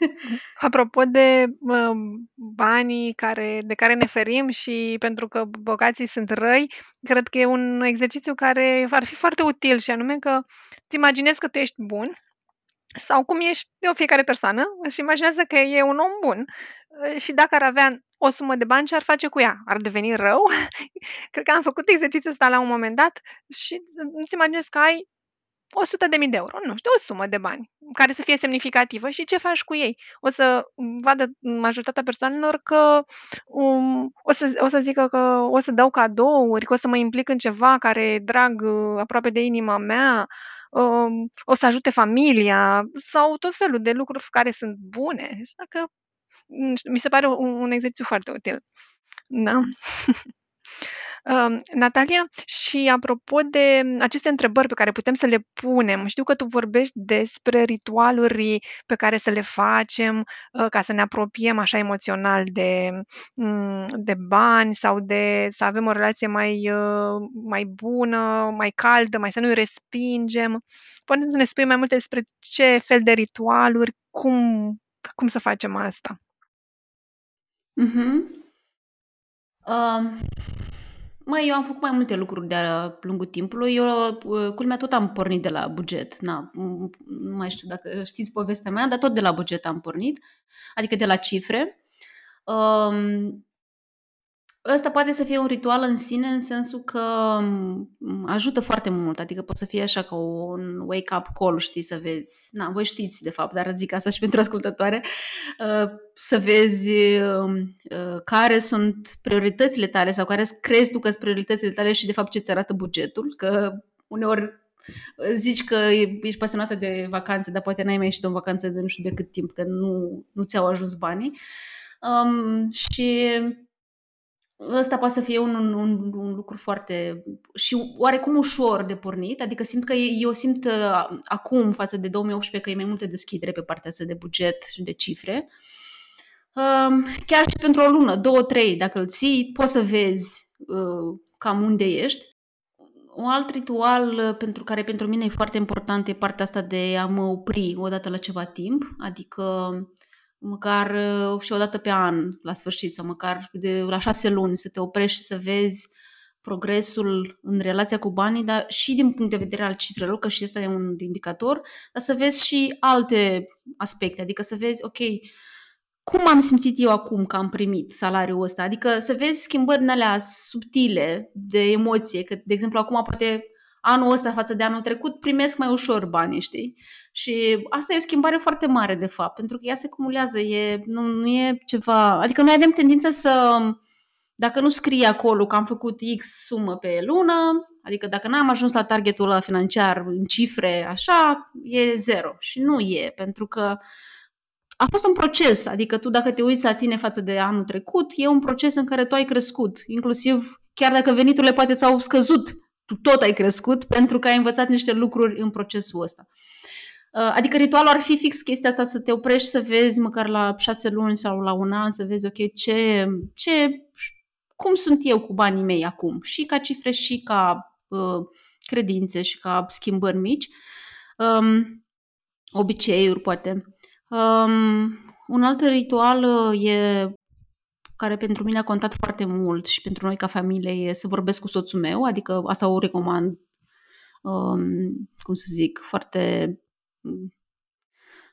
[LAUGHS] Apropo de uh, banii care, de care ne ferim și pentru că bogații sunt răi, cred că e un exercițiu care ar fi foarte util și anume că îți imaginezi că tu ești bun sau cum ești de o fiecare persoană, își imaginează că e un om bun uh, și dacă ar avea o sumă de bani, ce ar face cu ea? Ar deveni rău? [LAUGHS] Cred că am făcut exercițiul ăsta la un moment dat și îți imaginezi că ai 100 de mii de euro, nu știu, o sumă de bani care să fie semnificativă și ce faci cu ei. O să vadă majoritatea persoanelor că um, o, să, o să zică că o să dau cadouri, că o să mă implic în ceva care e drag uh, aproape de inima mea, um, o să ajute familia sau tot felul de lucruri care sunt bune. Așa că mm, mi se pare un, un exercițiu foarte util. Da? [LAUGHS] Natalia, și apropo de aceste întrebări pe care putem să le punem, știu că tu vorbești despre ritualuri pe care să le facem uh, ca să ne apropiem așa emoțional de, mm, de bani sau de să avem o relație mai, uh, mai bună, mai caldă, mai să nu-i respingem. Poate să ne spui mai multe despre ce fel de ritualuri, cum, cum să facem asta? Mm-hmm. Uh, Măi, eu am făcut mai multe lucruri de-a lungul timpului. Eu, uh, culmea, tot am pornit de la buget. Na, nu mai știu dacă știți povestea mea, dar tot de la buget am pornit, adică de la cifre. Um, Ăsta poate să fie un ritual în sine, în sensul că ajută foarte mult, adică poate să fie așa ca un wake-up call, știi, să vezi, na, voi știți de fapt, dar zic asta și [LAUGHS] pentru ascultătoare, uh, să vezi um, uh, care sunt prioritățile tale sau care crezi tu că sunt prioritățile tale și de fapt ce ți arată bugetul, că uneori uh, zici că ești pasionată de vacanțe, dar poate n-ai mai ieșit în vacanță de nu știu de cât timp, că nu, nu ți-au ajuns banii. Um, și ăsta poate să fie un, un, un lucru foarte și oarecum ușor de pornit, adică simt că eu simt uh, acum față de 2018 că e mai multă deschidere pe partea asta de buget și de cifre. Uh, chiar și pentru o lună, două, trei, dacă îl ții, poți să vezi uh, cam unde ești. Un alt ritual uh, pentru care pentru mine e foarte important e partea asta de a mă opri odată la ceva timp, adică măcar uh, și o dată pe an, la sfârșit, sau măcar de la șase luni, să te oprești și să vezi progresul în relația cu banii, dar și din punct de vedere al cifrelor, că și ăsta e un indicator, dar să vezi și alte aspecte, adică să vezi, ok, cum am simțit eu acum că am primit salariul ăsta, adică să vezi schimbări alea subtile de emoție, că, de exemplu, acum poate anul ăsta față de anul trecut primesc mai ușor bani, știi? Și asta e o schimbare foarte mare, de fapt, pentru că ea se cumulează, e, nu, nu e ceva... Adică noi avem tendința să, dacă nu scrie acolo că am făcut X sumă pe lună, adică dacă n-am ajuns la targetul ăla financiar în cifre așa, e zero. Și nu e, pentru că a fost un proces, adică tu dacă te uiți la tine față de anul trecut, e un proces în care tu ai crescut, inclusiv chiar dacă veniturile poate ți-au scăzut tu tot ai crescut pentru că ai învățat niște lucruri în procesul ăsta. Uh, adică ritualul ar fi fix chestia asta, să te oprești să vezi măcar la șase luni sau la un an, să vezi, ok, ce, ce, cum sunt eu cu banii mei acum, și ca cifre, și ca uh, credințe, și ca schimbări mici, um, obiceiuri, poate. Um, un alt ritual uh, e care pentru mine a contat foarte mult și pentru noi ca familie e să vorbesc cu soțul meu, adică asta o recomand, um, cum să zic, foarte...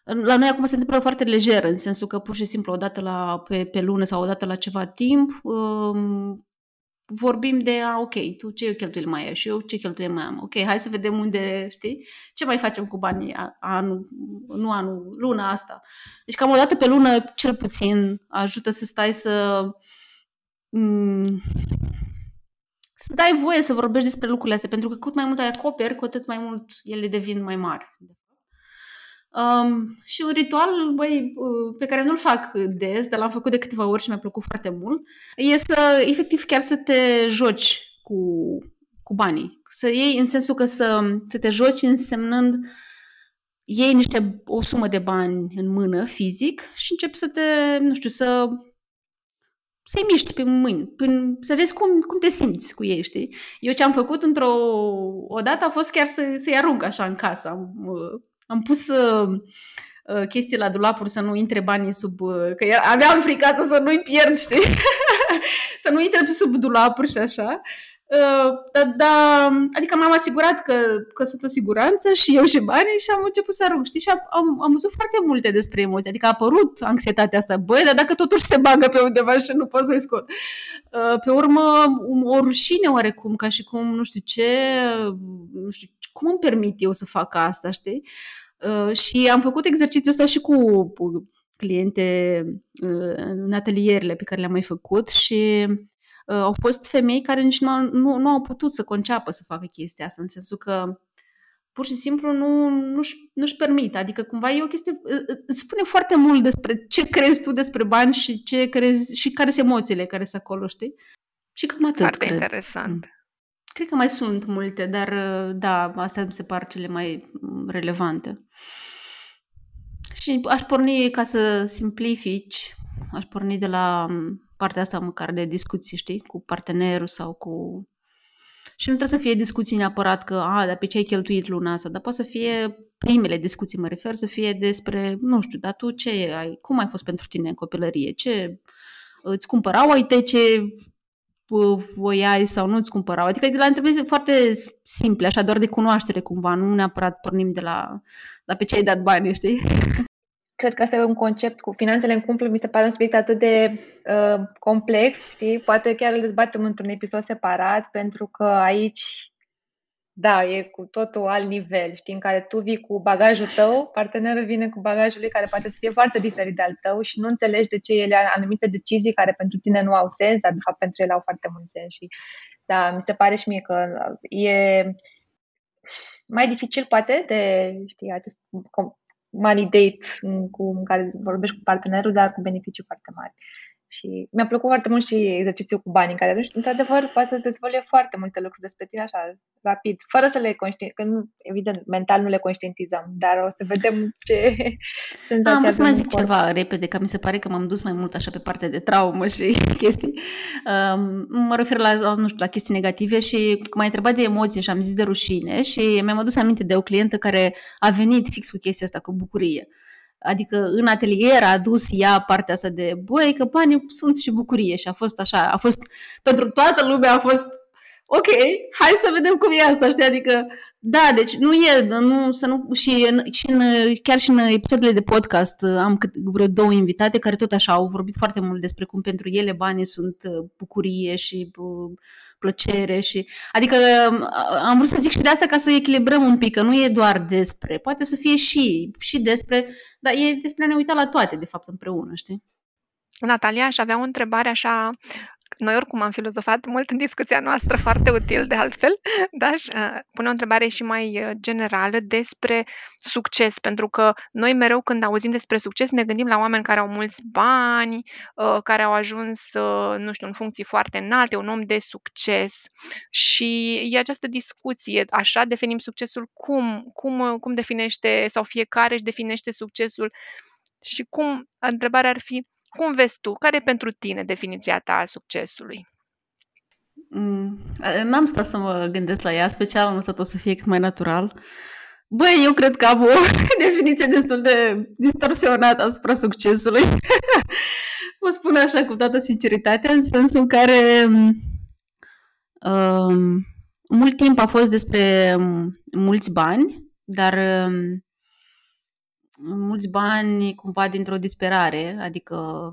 La noi acum se întâmplă foarte lejer, în sensul că pur și simplu o dată la, pe, pe lună sau o dată la ceva timp um, vorbim de, a, ok, tu ce cheltuieli mai ai și eu ce cheltuieli mai am. Ok, hai să vedem unde, știi, ce mai facem cu banii anul, nu anul, luna asta. Deci cam o dată pe lună, cel puțin, ajută să stai să... Mm, să dai voie să vorbești despre lucrurile astea, pentru că cât mai mult ai acoperi, cu atât mai mult ele devin mai mari. Um, și un ritual băi, uh, pe care nu-l fac des, dar l-am făcut de câteva ori și mi-a plăcut foarte mult, e să, efectiv, chiar să te joci cu, cu banii. Să iei, în sensul că să, să te joci însemnând iei niște, o sumă de bani în mână, fizic, și începi să te, nu știu, să să-i miști pe mâini, până, să vezi cum, cum te simți cu ei, știi? Eu ce am făcut într-o o dată a fost chiar să, să-i arunc așa în casă. Am, uh, am pus uh, uh, chestii la dulapuri să nu intre banii sub... Uh, că aveam frică asta să nu-i pierd, știi? [LAUGHS] să nu intre sub dulapuri și așa. Uh, da, da, adică m-am asigurat că, că sunt în siguranță și eu și banii și am început să arunc, știi? Și am, am, am văzut foarte multe despre emoții, adică a apărut anxietatea asta, băi, dar dacă totuși se bagă pe undeva și nu pot să-i scot. Uh, pe urmă, o rușine oarecum, ca și cum, nu știu ce, nu știu cum îmi permit eu să fac asta, știi? Uh, și am făcut exercițiul ăsta și cu cliente uh, în atelierele pe care le-am mai făcut și uh, au fost femei care nici nu, nu, nu au putut să conceapă să facă chestia asta, în sensul că pur și simplu nu, nu-și, nu-și permit. Adică cumva e o chestie, îți spune foarte mult despre ce crezi tu despre bani și ce crezi și care sunt emoțiile care sunt acolo, știi? Și cam atât, Foarte cred. interesant. Mm. Cred că mai sunt multe, dar da, astea mi se par cele mai relevante. Și aș porni, ca să simplifici, aș porni de la partea asta măcar de discuții, știi, cu partenerul sau cu... Și nu trebuie să fie discuții neapărat că, a, dar pe ce ai cheltuit luna asta, dar poate să fie primele discuții, mă refer, să fie despre, nu știu, dar tu ce ai, cum ai fost pentru tine în copilărie, ce îți cumpărau ai tăi ce voiai sau nu-ți cumpărau. Adică de la întrebări foarte simple, așa, doar de cunoaștere cumva, nu neapărat pornim de la, la pe ce ai dat bani, știi? [LAUGHS] Cred că asta e un concept cu finanțele în cuplu, mi se pare un subiect atât de uh, complex, știi? Poate chiar îl dezbatem într-un episod separat, pentru că aici da, e cu totul alt nivel, știi, în care tu vii cu bagajul tău, partenerul vine cu bagajul lui care poate să fie foarte diferit de al tău și nu înțelegi de ce ele anumite decizii care pentru tine nu au sens, dar de fapt pentru ele au foarte mult sens și da, mi se pare și mie că e mai dificil poate de, știi, acest money date cu, în care vorbești cu partenerul, dar cu beneficii foarte mari. Și mi-a plăcut foarte mult și exercițiul cu banii, care, într-adevăr, poate să dezvolie foarte multe lucruri despre tine așa, rapid, fără să le conștientizăm, că nu, evident, mental nu le conștientizăm, dar o să vedem ce sunt Am vrut să mai zic corp. ceva repede, că mi se pare că m-am dus mai mult așa pe partea de traumă și [LAUGHS] chestii. Um, mă refer la, nu știu, la chestii negative și m-a întrebat de emoții și am zis de rușine și mi-am adus aminte de o clientă care a venit fix cu chestia asta, cu bucurie. Adică în atelier a adus ea partea asta de, băi, că banii sunt și bucurie. Și a fost așa, a fost, pentru toată lumea a fost, ok, hai să vedem cum e asta, știi, adică, da, deci nu e, nu, să nu, și, în, și în, chiar și în episoadele de podcast am cât, vreo două invitate care tot așa au vorbit foarte mult despre cum pentru ele banii sunt uh, bucurie și uh, plăcere și... Adică am vrut să zic și de asta ca să echilibrăm un pic, că nu e doar despre, poate să fie și, și despre, dar e despre a ne uita la toate, de fapt, împreună, știi? Natalia, aș avea o întrebare așa noi oricum am filozofat mult în discuția noastră, foarte util de altfel, [LAUGHS] dar uh, pune o întrebare și mai uh, generală despre succes, pentru că noi mereu când auzim despre succes ne gândim la oameni care au mulți bani, uh, care au ajuns, nu știu, în funcții foarte înalte, un om de succes. Și e această discuție, așa definim succesul, cum, cum, cum definește sau fiecare își definește succesul? Și cum, întrebarea ar fi, cum vezi tu? Care e pentru tine definiția ta a succesului? Mm, n-am stat să mă gândesc la ea, special am lăsat-o să fie cât mai natural. Băi, eu cred că am o [LAUGHS] definiție destul de distorsionată asupra succesului. [LAUGHS] Vă spun așa cu toată sinceritatea, în sensul în care um, mult timp a fost despre um, mulți bani, dar um, mulți bani cumva dintr-o disperare, adică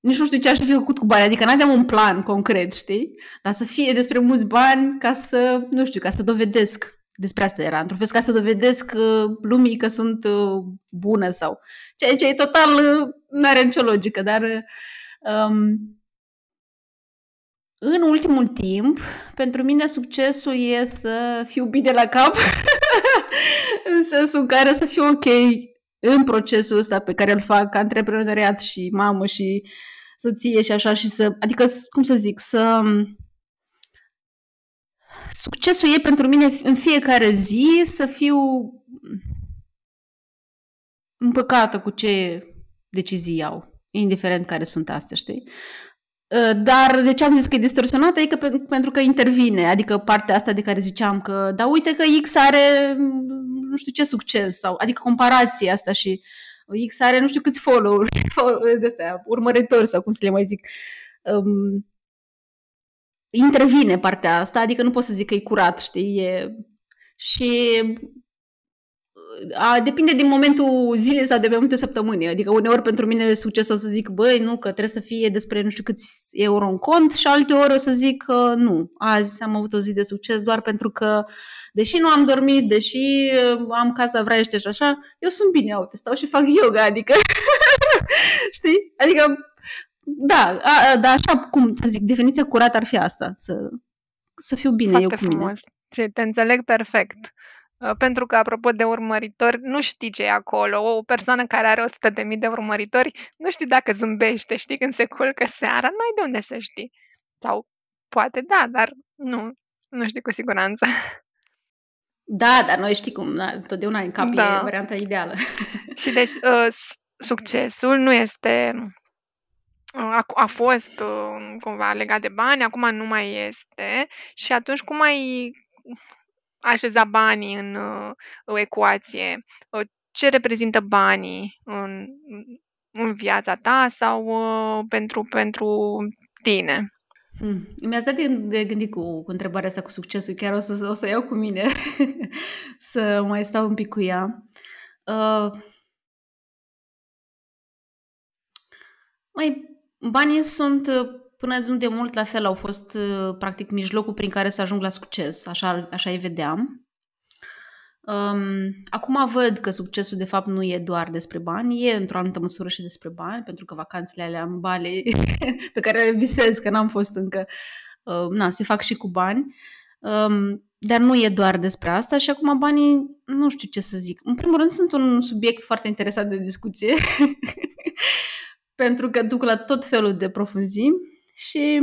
nici nu știu ce aș fi făcut cu bani, adică n-aveam un plan concret, știi? Dar să fie despre mulți bani ca să, nu știu, ca să dovedesc despre asta era, într-un fel ca să dovedesc uh, lumii că sunt uh, bună sau ceea ce e total, uh, nu are nicio logică, dar um, în ultimul timp, pentru mine succesul e să fiu bine la cap [LAUGHS] în sensul în care să fiu ok în procesul ăsta pe care îl fac antreprenoriat și mamă și soție și așa și să, adică, cum să zic, să succesul e pentru mine în fiecare zi să fiu împăcată cu ce decizii iau, indiferent care sunt astea, știi? Ă, dar de ce am zis că e distorsionată? E că pe, pentru că intervine, adică partea asta de care ziceam că, da uite că X are nu știu ce succes, sau, adică comparația asta și X are nu știu câți follow [LAUGHS] de astea, urmăritori sau cum să le mai zic. Um, intervine partea asta, adică nu pot să zic că e curat, știi? E... Și a, depinde din momentul zilei sau de momentul săptămânii. Adică uneori pentru mine e succes o să zic, băi, nu, că trebuie să fie despre nu știu câți euro în cont și alte ori o să zic că nu, azi am avut o zi de succes doar pentru că, deși nu am dormit, deși uh, am casa vraiște și așa, eu sunt bine, uite, stau și fac yoga, adică, [LAUGHS] știi? Adică, da, a, da, așa cum să zic, definiția curată ar fi asta, să, să fiu bine Foarte eu cu frumos. mine. te înțeleg perfect. Uh, pentru că, apropo de urmăritori, nu știi ce e acolo. O persoană care are 100.000 de urmăritori, nu știi dacă zâmbește, știi când se culcă seara, nu ai de unde să știi. Sau poate da, dar nu, nu știi cu siguranță. [LAUGHS] Da, dar noi știi cum, da, totdeauna în cap da. e varianta ideală. [LAUGHS] Și deci uh, succesul nu este uh, a, a fost uh, cumva legat de bani, acum nu mai este și atunci cum ai așeza banii în uh, ecuație. Uh, ce reprezintă banii în, în viața ta sau uh, pentru, pentru tine? Hmm. Mi-ați dat de, de gândit cu, cu întrebarea asta cu succesul. Chiar o să, o să iau cu mine [LAUGHS] să mai stau un pic cu ea. Uh, mai, banii sunt uh, până nu de mult la fel au fost uh, practic mijlocul prin care să ajung la succes, așa, așa îi vedeam. Um, acum văd că succesul de fapt nu e doar despre bani, e într-o anumită măsură și despre bani, pentru că vacanțele alea în Bale [LAUGHS] pe care le visez, că n-am fost încă, uh, na, se fac și cu bani. Um, dar nu e doar despre asta și acum banii, nu știu ce să zic. În primul rând sunt un subiect foarte interesant de discuție [LAUGHS] pentru că duc la tot felul de profunzimi și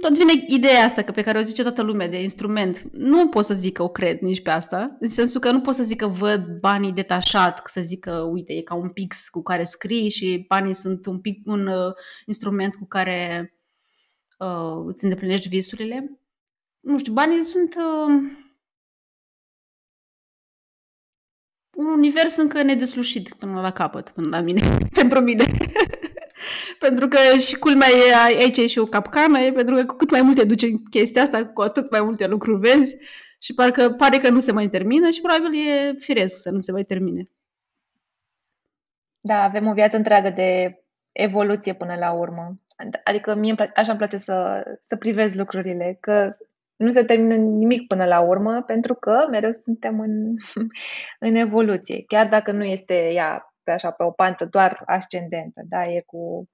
tot vine ideea asta că pe care o zice toată lumea de instrument. Nu pot să zic că o cred nici pe asta, în sensul că nu pot să zic că văd banii detașat, să zic că, uite, e ca un pix cu care scrii și banii sunt un, pic, un uh, instrument cu care uh, îți îndeplinești visurile. Nu știu, banii sunt uh, un univers încă nedeslușit până la capăt, până la mine, [LAUGHS] pentru mine. [LAUGHS] pentru că și culmea e aici e și o capcană, e pentru că cu cât mai mult te duci în chestia asta, cu atât mai multe lucruri vezi și parcă pare că nu se mai termină și probabil e firesc să nu se mai termine. Da, avem o viață întreagă de evoluție până la urmă. Adică mie așa îmi place să, să privez lucrurile, că nu se termină nimic până la urmă, pentru că mereu suntem în, [LAUGHS] în evoluție. Chiar dacă nu este ea pe așa, pe o pantă doar ascendentă, da, e cu,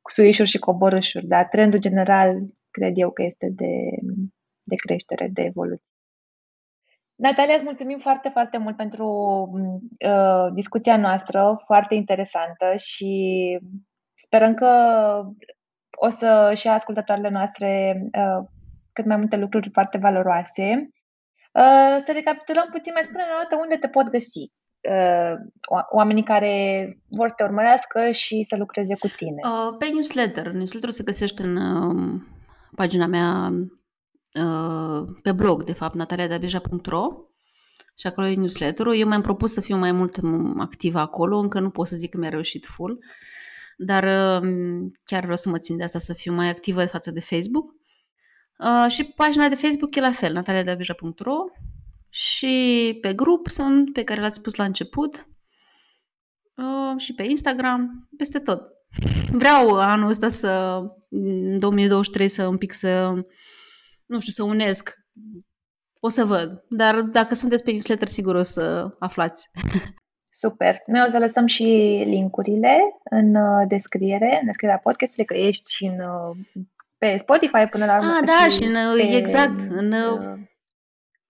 cu suișuri și coborâșuri, dar trendul general cred eu că este de, de creștere, de evoluție. Natalia, îți mulțumim foarte, foarte mult pentru uh, discuția noastră, foarte interesantă și sperăm că o să și ascultătoarele noastre uh, cât mai multe lucruri foarte valoroase. Uh, să recapitulăm puțin, mai spune o dată unde te pot găsi uh, oamenii care vor să te urmărească și să lucreze cu tine. Uh, pe newsletter. Newsletterul se găsește în uh, pagina mea uh, pe blog, de fapt, nataliadabija.ro și acolo e newsletterul. Eu mi-am propus să fiu mai mult activă acolo, încă nu pot să zic că mi-a reușit full, dar uh, chiar vreau să mă țin de asta, să fiu mai activă față de Facebook. Uh, și pagina de Facebook e la fel, nataliadabija.ro și pe grup sunt, pe care l-ați spus la început, uh, și pe Instagram, peste tot. Vreau anul ăsta să, în 2023, să un pic să, nu știu, să unesc. O să văd. Dar dacă sunteți pe newsletter, sigur o să aflați. [LAUGHS] Super. Noi o să lăsăm și linkurile în uh, descriere, în descrierea podcastului, că ești și în, uh, pe Spotify până la urmă. Ah, da, și în, pe, exact. În,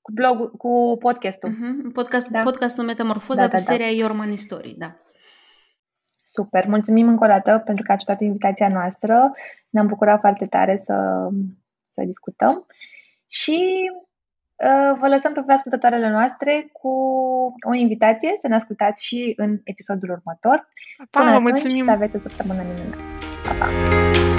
cu blog, cu podcastul. Uh-huh. Podcast, da. Podcastul Metamorfoza da, da, cu seria da. Your Money Story, da. Super, mulțumim încă o dată pentru că ați acceptat invitația noastră. Ne-am bucurat foarte tare să, să discutăm și uh, vă lăsăm pe ascultătoarele noastre cu o invitație să ne ascultați și în episodul următor. Pa, Până mulțumim! să aveți o săptămână minunată! Pa, pa!